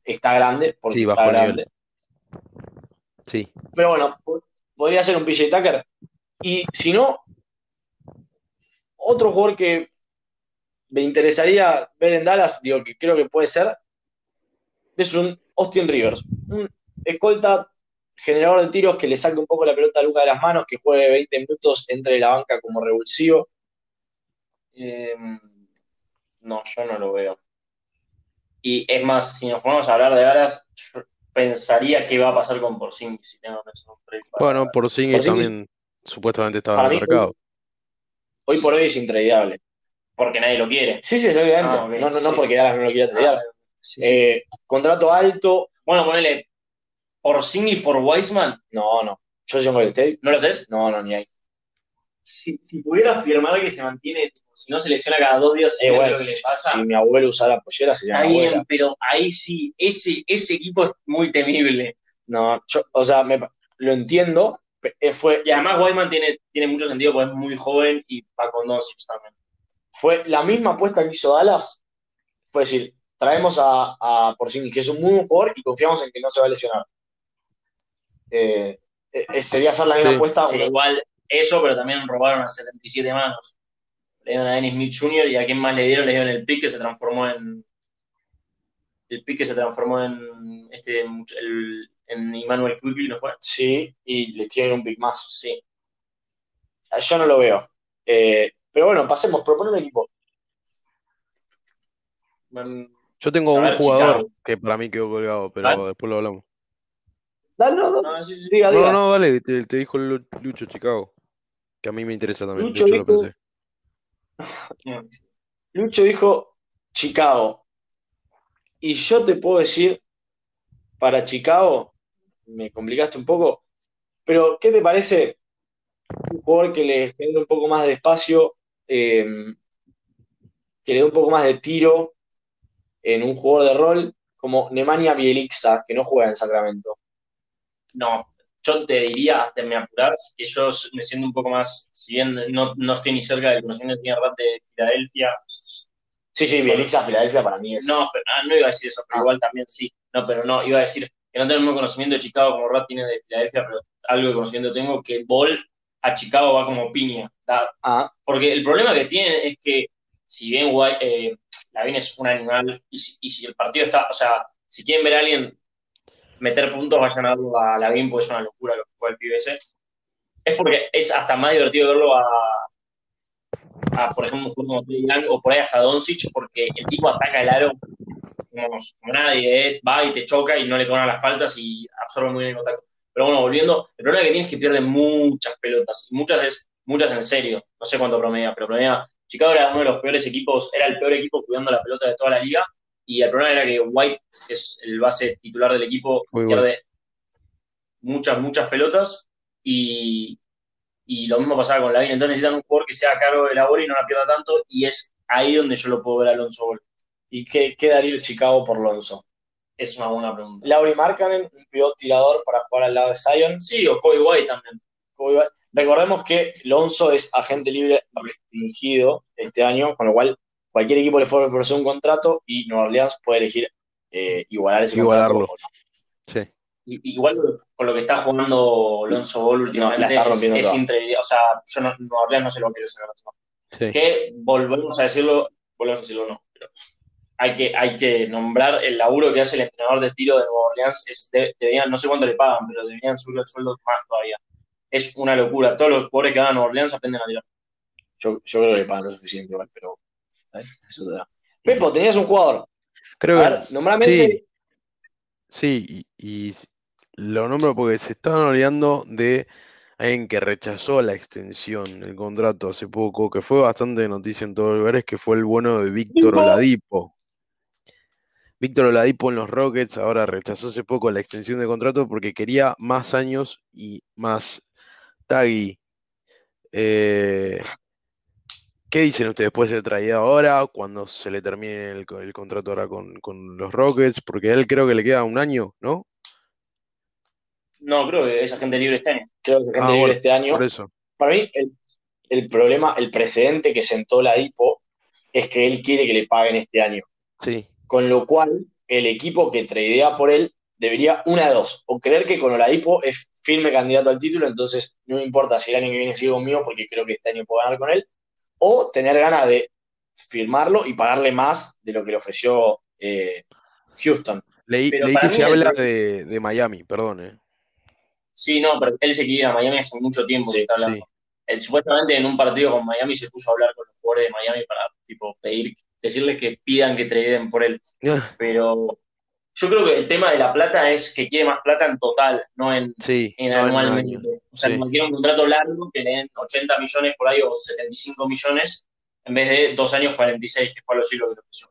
está grande, porque Sí, está bajo grande. nivel. Sí, Pero bueno, po- podría ser un PJ Tucker. Y si no, otro jugador que me interesaría ver en Dallas, digo que creo que puede ser, es un Austin Rivers. Un escolta generador de tiros que le saque un poco la pelota a Luca de las manos, que juegue 20 minutos entre la banca como revulsivo. Eh, no, yo no lo veo. Y es más, si nos ponemos a hablar de Dallas, yo pensaría qué va a pasar con Porzingis si tengo que para- bueno, Porzingis Porzingis- también supuestamente estaba en el mercado. Hoy por hoy es intradeable. Porque nadie lo quiere. Sí, sí, obviamente. Ah, ok, no, no, no sí. porque Dallas no lo quiera tradear. Ah, sí, sí. Eh, contrato alto, Bueno, ponele Porzingis por Wiseman, no, no. Yo soy un Golden State, ¿no lo haces? no, no, ni ahí. Si, si pudiera afirmar que se mantiene, si no se lesiona cada dos días, Eh, bueno, lo que le si, pasa. si mi abuelo usara pollera sería Está mi bien, pero ahí sí, ese, ese equipo es muy temible. No, yo, o sea, me- lo entiendo. eh, Fue, Y además Wiseman tiene, tiene mucho sentido porque es muy joven y va con Doncic también. Fue la misma apuesta que hizo Dallas. Fue decir, traemos a, a Porzingis, que es un muy buen jugador, y confiamos en que no se va a lesionar. Eh, eh, sería hacer la misma Sí. apuesta. Sí, igual eso, pero también robaron a 77 manos. Le dieron a Dennis Smith Jr. y a quién más le dieron, le dieron el pick que se transformó en. El pick que se transformó en este much- el, en Emmanuel Quickly, ¿no fue? Sí, y le tienen un pick más. Sí. Yo no lo veo. Eh, pero bueno, pasemos, propone un equipo. Yo tengo A un ver, jugador Chicago. que para mí quedó colgado, pero ¿Vale? después lo hablamos. Dale, no, no, No, sí, sí. diga, No, diga. no, dale, te, te dijo Lu- Lucho Chicago. Que a mí me interesa también, Lucho de hecho lo dijo- pensé. Lucho dijo Chicago. Y yo te puedo decir, para Chicago, me complicaste un poco, pero ¿qué te parece un jugador que le genere un poco más de espacio, eh, que le dé un poco más de tiro en un jugador de rol, como Nemanja Bielixa, que no juega en Sacramento? No, yo te diría, te me apurás, que yo me siento un poco más, si bien no, no estoy ni cerca del conocimiento de Rat de Filadelfia, Sí, sí, Bielixa, Filadelfia para mí es... no, pero, ah, no iba a decir eso, pero Ah. igual también sí. No, pero no, iba a decir que no tengo el mismo conocimiento de Chicago como Rat tiene de Filadelfia, pero algo de conocimiento tengo que Ball a Chicago va como piña. Ah, porque el problema que tiene es que si bien eh, Lavin es un animal y si, y si el partido está, o sea, si quieren ver a alguien meter puntos, vayan a verlo a Lavin porque es una locura lo que juega el pibe ese. Es porque es hasta más divertido verlo a, a, por ejemplo, un como Young o por ahí hasta Doncic, porque el tipo ataca el aro como, como nadie, ¿eh? va y te choca y no le cobran las faltas y absorbe muy bien el contacto. Pero bueno, volviendo, el problema que tiene es que pierde muchas pelotas, y muchas es, muchas en serio, no sé cuánto promedia, pero promedia. Chicago era uno de los peores equipos, era el peor equipo cuidando la pelota de toda la liga, y el problema era que White, que es el base titular del equipo, Muy pierde muchas, muchas pelotas, y, y lo mismo pasaba con Lavin. Entonces necesitan un jugador que sea a cargo de la bola y no la pierda tanto, y es ahí donde yo lo puedo ver a Alonso Ball. ¿Y qué, qué daría el Chicago por Lonzo? Es una buena pregunta. Lauri Markkanen, un pivot tirador para jugar al lado de Zion. Sí, o Kobe White también. Recordemos que Lonzo es agente libre restringido este año, con lo cual cualquier equipo le puede ofrecer un contrato y Nueva Orleans puede elegir eh, igualar ese Igualarlo. contrato. Sí. Y- Igual con lo que está jugando Alonso Ball últimamente la está es, rompiendo es increíble. O sea, yo no, Nueva Orleans no se lo quiero sacar. Sí. Que volvemos a decirlo, volvemos a decirlo no, pero hay que, hay que nombrar el laburo que hace el entrenador de tiro de Nueva Orleans. Es, de- deberían, no sé cuánto le pagan, pero deberían subir el sueldo más todavía. Es una locura. Todos los jugadores que van a Nueva Orleans aprenden a tirar. Yo, yo creo que le pagan lo suficiente igual, pero ¿eh? eso te da. Pepo, tenías un jugador. Creo A que ver, nombrame sí. ese. Sí, y, lo nombro porque se estaban olvidando de alguien que rechazó la extensión del contrato hace poco, que fue bastante noticia en todos lugares, que fue el bueno de Víctor ¿Tipo? Oladipo. Víctor Oladipo en los Rockets ahora rechazó hace poco la extensión de contrato porque quería más años y más taggy. Eh, ¿qué dicen ustedes? ¿Puede ser traído ahora, cuando se le termine el, co- el contrato ahora con, con los Rockets? Porque a él creo que le queda un año, ¿no? No, creo que es agente libre este año. Creo que gente Ah, libre bueno, este año. Por eso. Para mí, el, el problema, el precedente que sentó la DIPO es que él quiere que le paguen este año. Sí, Con lo cual, el equipo que tradea por él debería una de dos. O creer que con Oladipo es firme candidato al título, entonces no me importa si el año que viene sigue conmigo porque creo que este año puedo ganar con él. O tener ganas de firmarlo y pagarle más de lo que le ofreció eh, Houston. leí, leí que se el habla pro- de, de Miami, perdón, ¿eh? Sí, no, pero él se quiere ir a Miami hace mucho tiempo. Sí, que está hablando. Sí, Él, supuestamente en un partido con Miami se puso a hablar con los jugadores de Miami para tipo pedir, decirles que pidan que traden por él. Pero yo creo que el tema de la plata es que quiere más plata en total, no en, sí, en no, anualmente. O sea, Sí. como quiere un contrato largo que le den 80 millones por ahí o 75 millones en vez de dos años 46, que fue a los siglos que le ofreció.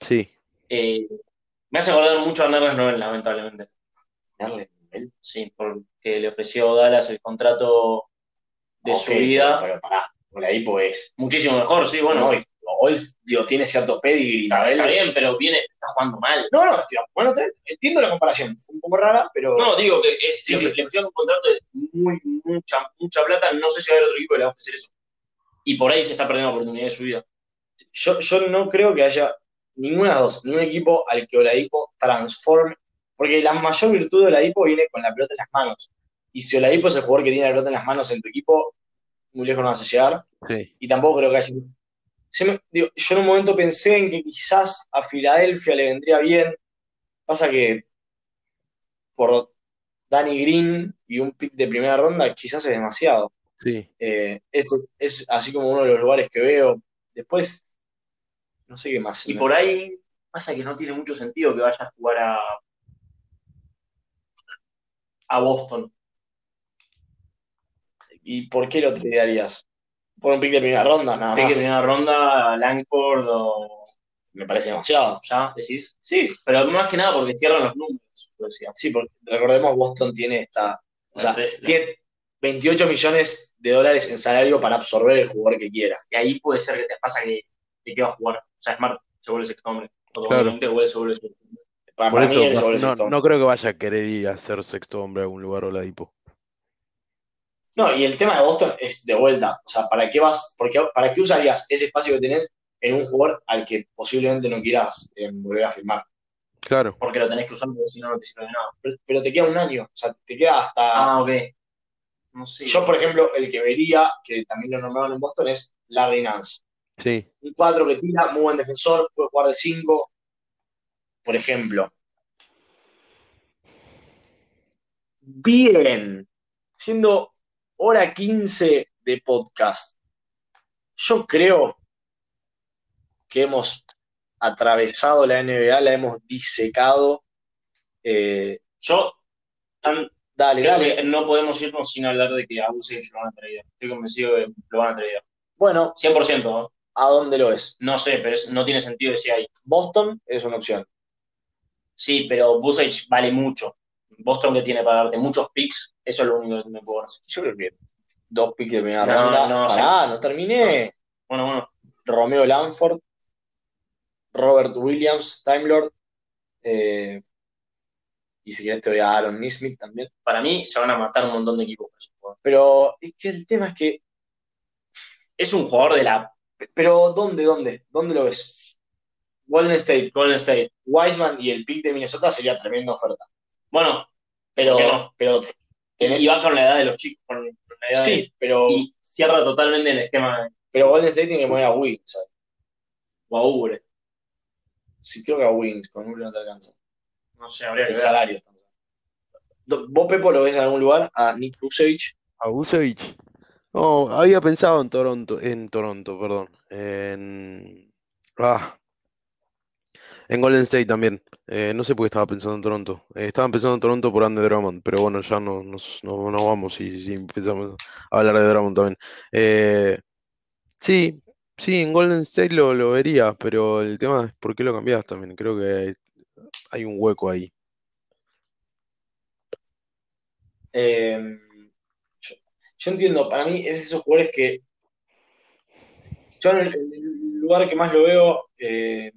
Sí, Eh, me hace acordar mucho a Nerves Noel, lamentablemente. Él. Sí, porque le ofreció Dallas el contrato de Ok, su vida. Pero, pero pará, Oladipo es. Muchísimo mejor, sí, bueno. Bueno, hoy, digo, tiene cierto pedigree. está, bien, pero viene, está jugando mal. No, no, tío, bueno, te- entiendo la comparación. Fue un poco rara, pero. No, digo que es, Sí, sí. le ofrecieron un contrato de muy, mucha, mucha plata. No sé si va a haber otro equipo que le va a ofrecer eso. Y por ahí se está perdiendo la oportunidad de su vida. Yo, yo no creo que haya ninguna de las dos, ningún equipo al que Oladipo transforme, porque la mayor virtud de Oladipo viene con la pelota en las manos. Y si Oladipo es el jugador que tiene la pelota en las manos en tu equipo, muy lejos no vas a llegar. sí. Y tampoco creo que haya. Se me- digo, yo en un momento pensé en que quizás a Filadelfia le vendría bien. Pasa que por Danny Green y un pick de primera ronda, quizás es demasiado. Sí, Eh, es, es así como uno de los lugares que veo. Después, no sé qué más. Y por ahí pasa que no tiene mucho sentido que vaya a jugar a, a Boston. ¿Y por qué lo tradearías? ¿Por un pick de primera ronda? Nada Pick más. de primera ronda, Langford o Me parece demasiado. ya, decís. Sí, Pero más que nada porque cierran los números, lo decía. sí, porque recordemos, Boston tiene esta. O sea, La- la- tiene 28 millones de dólares en salario para absorber el jugador que quiera. Y ahí puede ser que te pasa que te queda a jugar. O sea, Smart se vuelve sexto hombre. Claro. Vuelve- se vuelve sexto hombre. Para, por para mí eso se no, no- creo que vaya a querer ir a ser sexto hombre a algún lugar Oladipo. No, y el tema de Boston es de vuelta. O sea, ¿para qué vas? Porque, ¿Para qué usarías ese espacio que tenés en un jugador al que posiblemente no quieras eh, volver a firmar? Claro, Porque lo tenés que usar porque si no, no te sirve de nada. Pero, pero te queda un año. O sea, te queda hasta. Ah, ok. No sé. Yo, por ejemplo, el que vería, que también lo nombraron en Boston, es Larry Nance. sí, Un 4 que tira, muy buen defensor, puede jugar de 5. Por ejemplo. Bien. Siendo hora 15 de podcast. Yo creo que hemos atravesado la NBA, la hemos disecado. Eh, Yo tan- dale, dale. no podemos irnos sin hablar de que a Vucevic lo van a traer. Estoy convencido de que lo van a traer. Bueno, 100%, ¿no? ¿a dónde lo ves? No sé, pero es- no tiene sentido decir ahí. Boston es una opción. Sí, pero Vucevic vale mucho. Boston que tiene para darte muchos picks, eso es lo único que me puedo hacer. Yo creo que dos picks de primera No, ronda. no, Pará, no terminé. Bueno, bueno, Romeo Lanford, Robert Williams, Time Lord. eh, y si querés te voy a Aaron Nismith también. para mí se van a matar un montón de equipos. Pero es que el tema es que. Es un jugador de la Pero ¿dónde, dónde? ¿Dónde lo ves? Golden State, Golden State. Wiseman y el pick de Minnesota sería tremenda oferta. Bueno, Pero, pero y va con la edad de los chicos, con la edad de- sí, pero, y cierra totalmente el esquema de pero Golden State tiene que poner a Wiggins. ¿sabes? Guaure. Sí, creo que a Wiggins, con Ubre no te alcanza. No sé, habría que El ver. salario. hablando. ¿Vos, Pepo, lo ves en algún lugar? A Nick Vucevic. A Vucevic. No, había pensado en Toronto, en Toronto, perdón. En. Ah. En Golden State también. Eh, no sé por qué estaba pensando en Toronto. Eh, estaba pensando en Toronto por Andy Drummond, pero bueno, ya no nos, no, no vamos si empezamos a hablar de Drummond también. Eh, sí, sí, en Golden State lo, lo vería, pero el tema es por qué lo cambiás también. Creo que hay, un hueco ahí. Eh, yo, yo entiendo, para mí es esos jugadores que. Yo en el, en el lugar que más lo veo eh,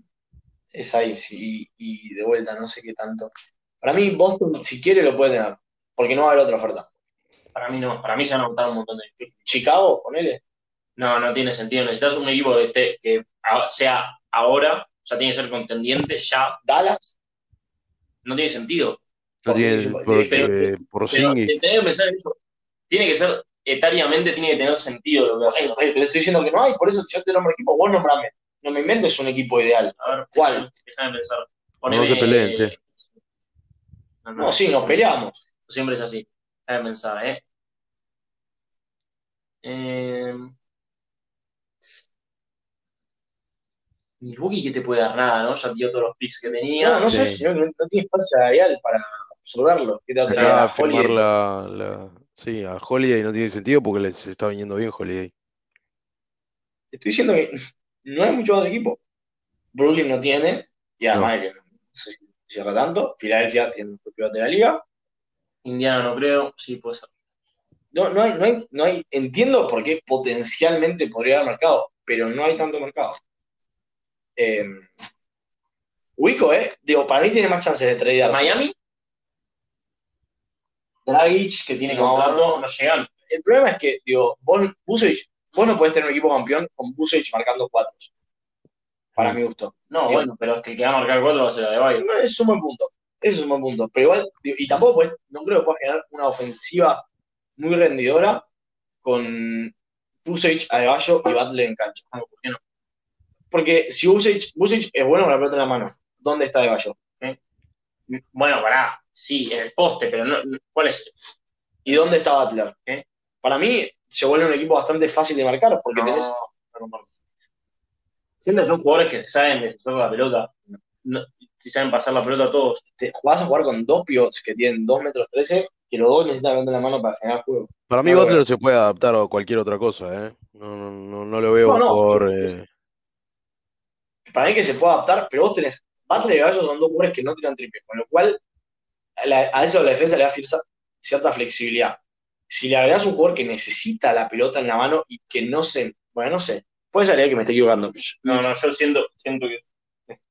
es ahí, sí, y, y de vuelta, no sé qué tanto. Para mí, Boston, si quiere, lo puede tener, porque no va a haber otra oferta. Para mí no, para mí se van a matar un montón de equipos. Chicago, ponele. No, no tiene sentido. Necesitas un equipo que, esté, que sea ahora, o sea, tiene que ser contendiente ya. Dallas, No tiene sentido. No tiene, porque- pero- por Pero que pensar en eso. Tiene que ser, etariamente tiene que tener sentido lo que ay, te estoy diciendo que no hay, por eso yo te nombro equipo, vos nombrame. No me inventes un equipo ideal. A ver, ¿Cuál? Déjame pensar. No se peleen, che. No, No, sí, nos peleamos. Siempre es así. Déjame pensar, ¿eh? Eh... Milwaukee que te puede dar nada, ¿no? Ya dio todos los picks que tenía. No, no sé, si no, no tiene espacio ideal para absorberlo. ¿Qué te va a Acá a firmar la- sí, a Holiday no tiene sentido porque les está viniendo bien Holiday. Te estoy diciendo que no hay mucho más equipo. Brooklyn no tiene, y además no sé si cierra tanto. Filadelfia tiene el propio de la liga. Indiana no creo, sí puede ser. No, no hay, no hay, no hay, entiendo por qué potencialmente podría haber mercado, pero no hay tanto mercado. Eh, Wico, eh, digo, para mí tiene más chances de tradear. Miami, Dragic, que tiene No. contrato, no llegan. El problema es que, digo, vos, Vucevic, vos no podés tener un equipo campeón con Vucevic marcando cuatro. Para Mm. mi gusto. No, Digo, bueno, pero es que el que va a marcar cuatro va a ser la de Bayern. No, es un buen punto. Ese es un buen punto. Pero igual, y tampoco podés- no creo que puedas generar una ofensiva muy rendidora con Vucevic, Adebayo y Butler en cancha. ¿Por qué no? Porque si Vucevic, Vucevic es bueno con la pelota en la mano, ¿dónde está Adebayo? Bueno, pará, sí, en el poste, pero no, no- ¿cuál es? ¿Y dónde está Butler? ¿Eh? Para mí se vuelve un equipo bastante fácil de marcar porque No, tenés. no son jugadores que se saben deshacer la pelota, no, y saben pasar la pelota a todos. te, vas a jugar con dos pivots que tienen 2 metros 13, que los dos necesitan en la mano para generar juego. Para mí No Butler se puede adaptar a cualquier otra cosa, ¿eh? No, no, no, no lo veo No, no, por... eh, Para mí que se puede adaptar, pero vos tenés. Butler y Gallo son dos jugadores que no tiran triple, con lo cual a, la- a eso la defensa le da cierta flexibilidad. Si le agregás un jugador que necesita la pelota en la mano y que no se. Bueno, no sé. Puede ser que me esté equivocando. No, no, yo siento, siento que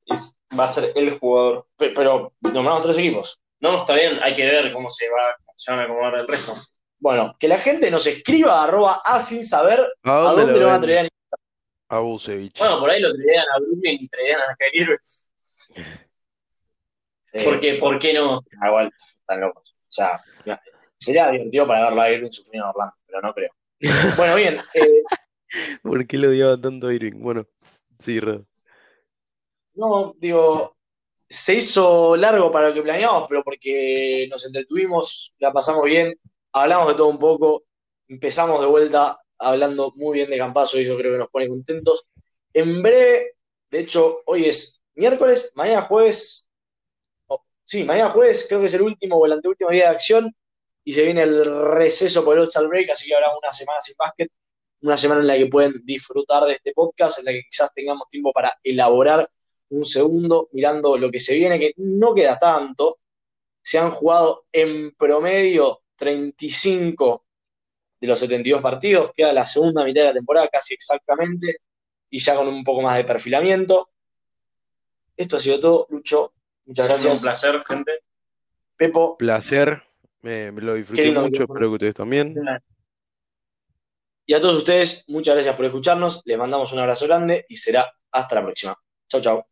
es- va a ser el jugador. Pe- Pero nombramos tres equipos. No, está bien, hay que ver cómo se va, se van a acomodar el resto. Bueno, que la gente nos escriba arroba a sin saber ¿A a dónde dónde lo van a traer. A Vucevic. Bueno, por ahí lo traían a Brooklyn y traían a Kyrie Irving. Porque, ¿por qué no? Ah, igual, están locos. O sea, sería divertido para verlo a Irving sufriendo en Orlando, pero no creo. Bueno, bien. eh, ¿Por qué lo odiaba tanto a Irving? Bueno, sí, Red. no, digo, se hizo largo para lo que planeamos, pero porque nos entretuvimos, la pasamos bien, hablamos de todo un poco, empezamos de vuelta hablando muy bien de Campazo y eso creo que nos pone contentos. En breve, de hecho, hoy es miércoles, mañana jueves, oh, sí, mañana jueves creo que es el último o el anteúltimo día de acción y se viene el receso por el All Break, así que habrá una semana sin básquet, una semana en la que pueden disfrutar de este podcast, en la que quizás tengamos tiempo para elaborar un segundo mirando lo que se viene, que no queda tanto. Se han jugado en promedio 35 de los 72 partidos, queda la segunda mitad de la temporada casi exactamente, y ya con un poco más de perfilamiento. Esto ha sido todo, Lucho. Muchas gracias. Un placer, gente. Pepo. Placer. Me, lo disfruté mucho, espero que ustedes también. Y a todos ustedes, muchas gracias por escucharnos. Les mandamos un abrazo grande y será hasta la próxima. Chau, chau.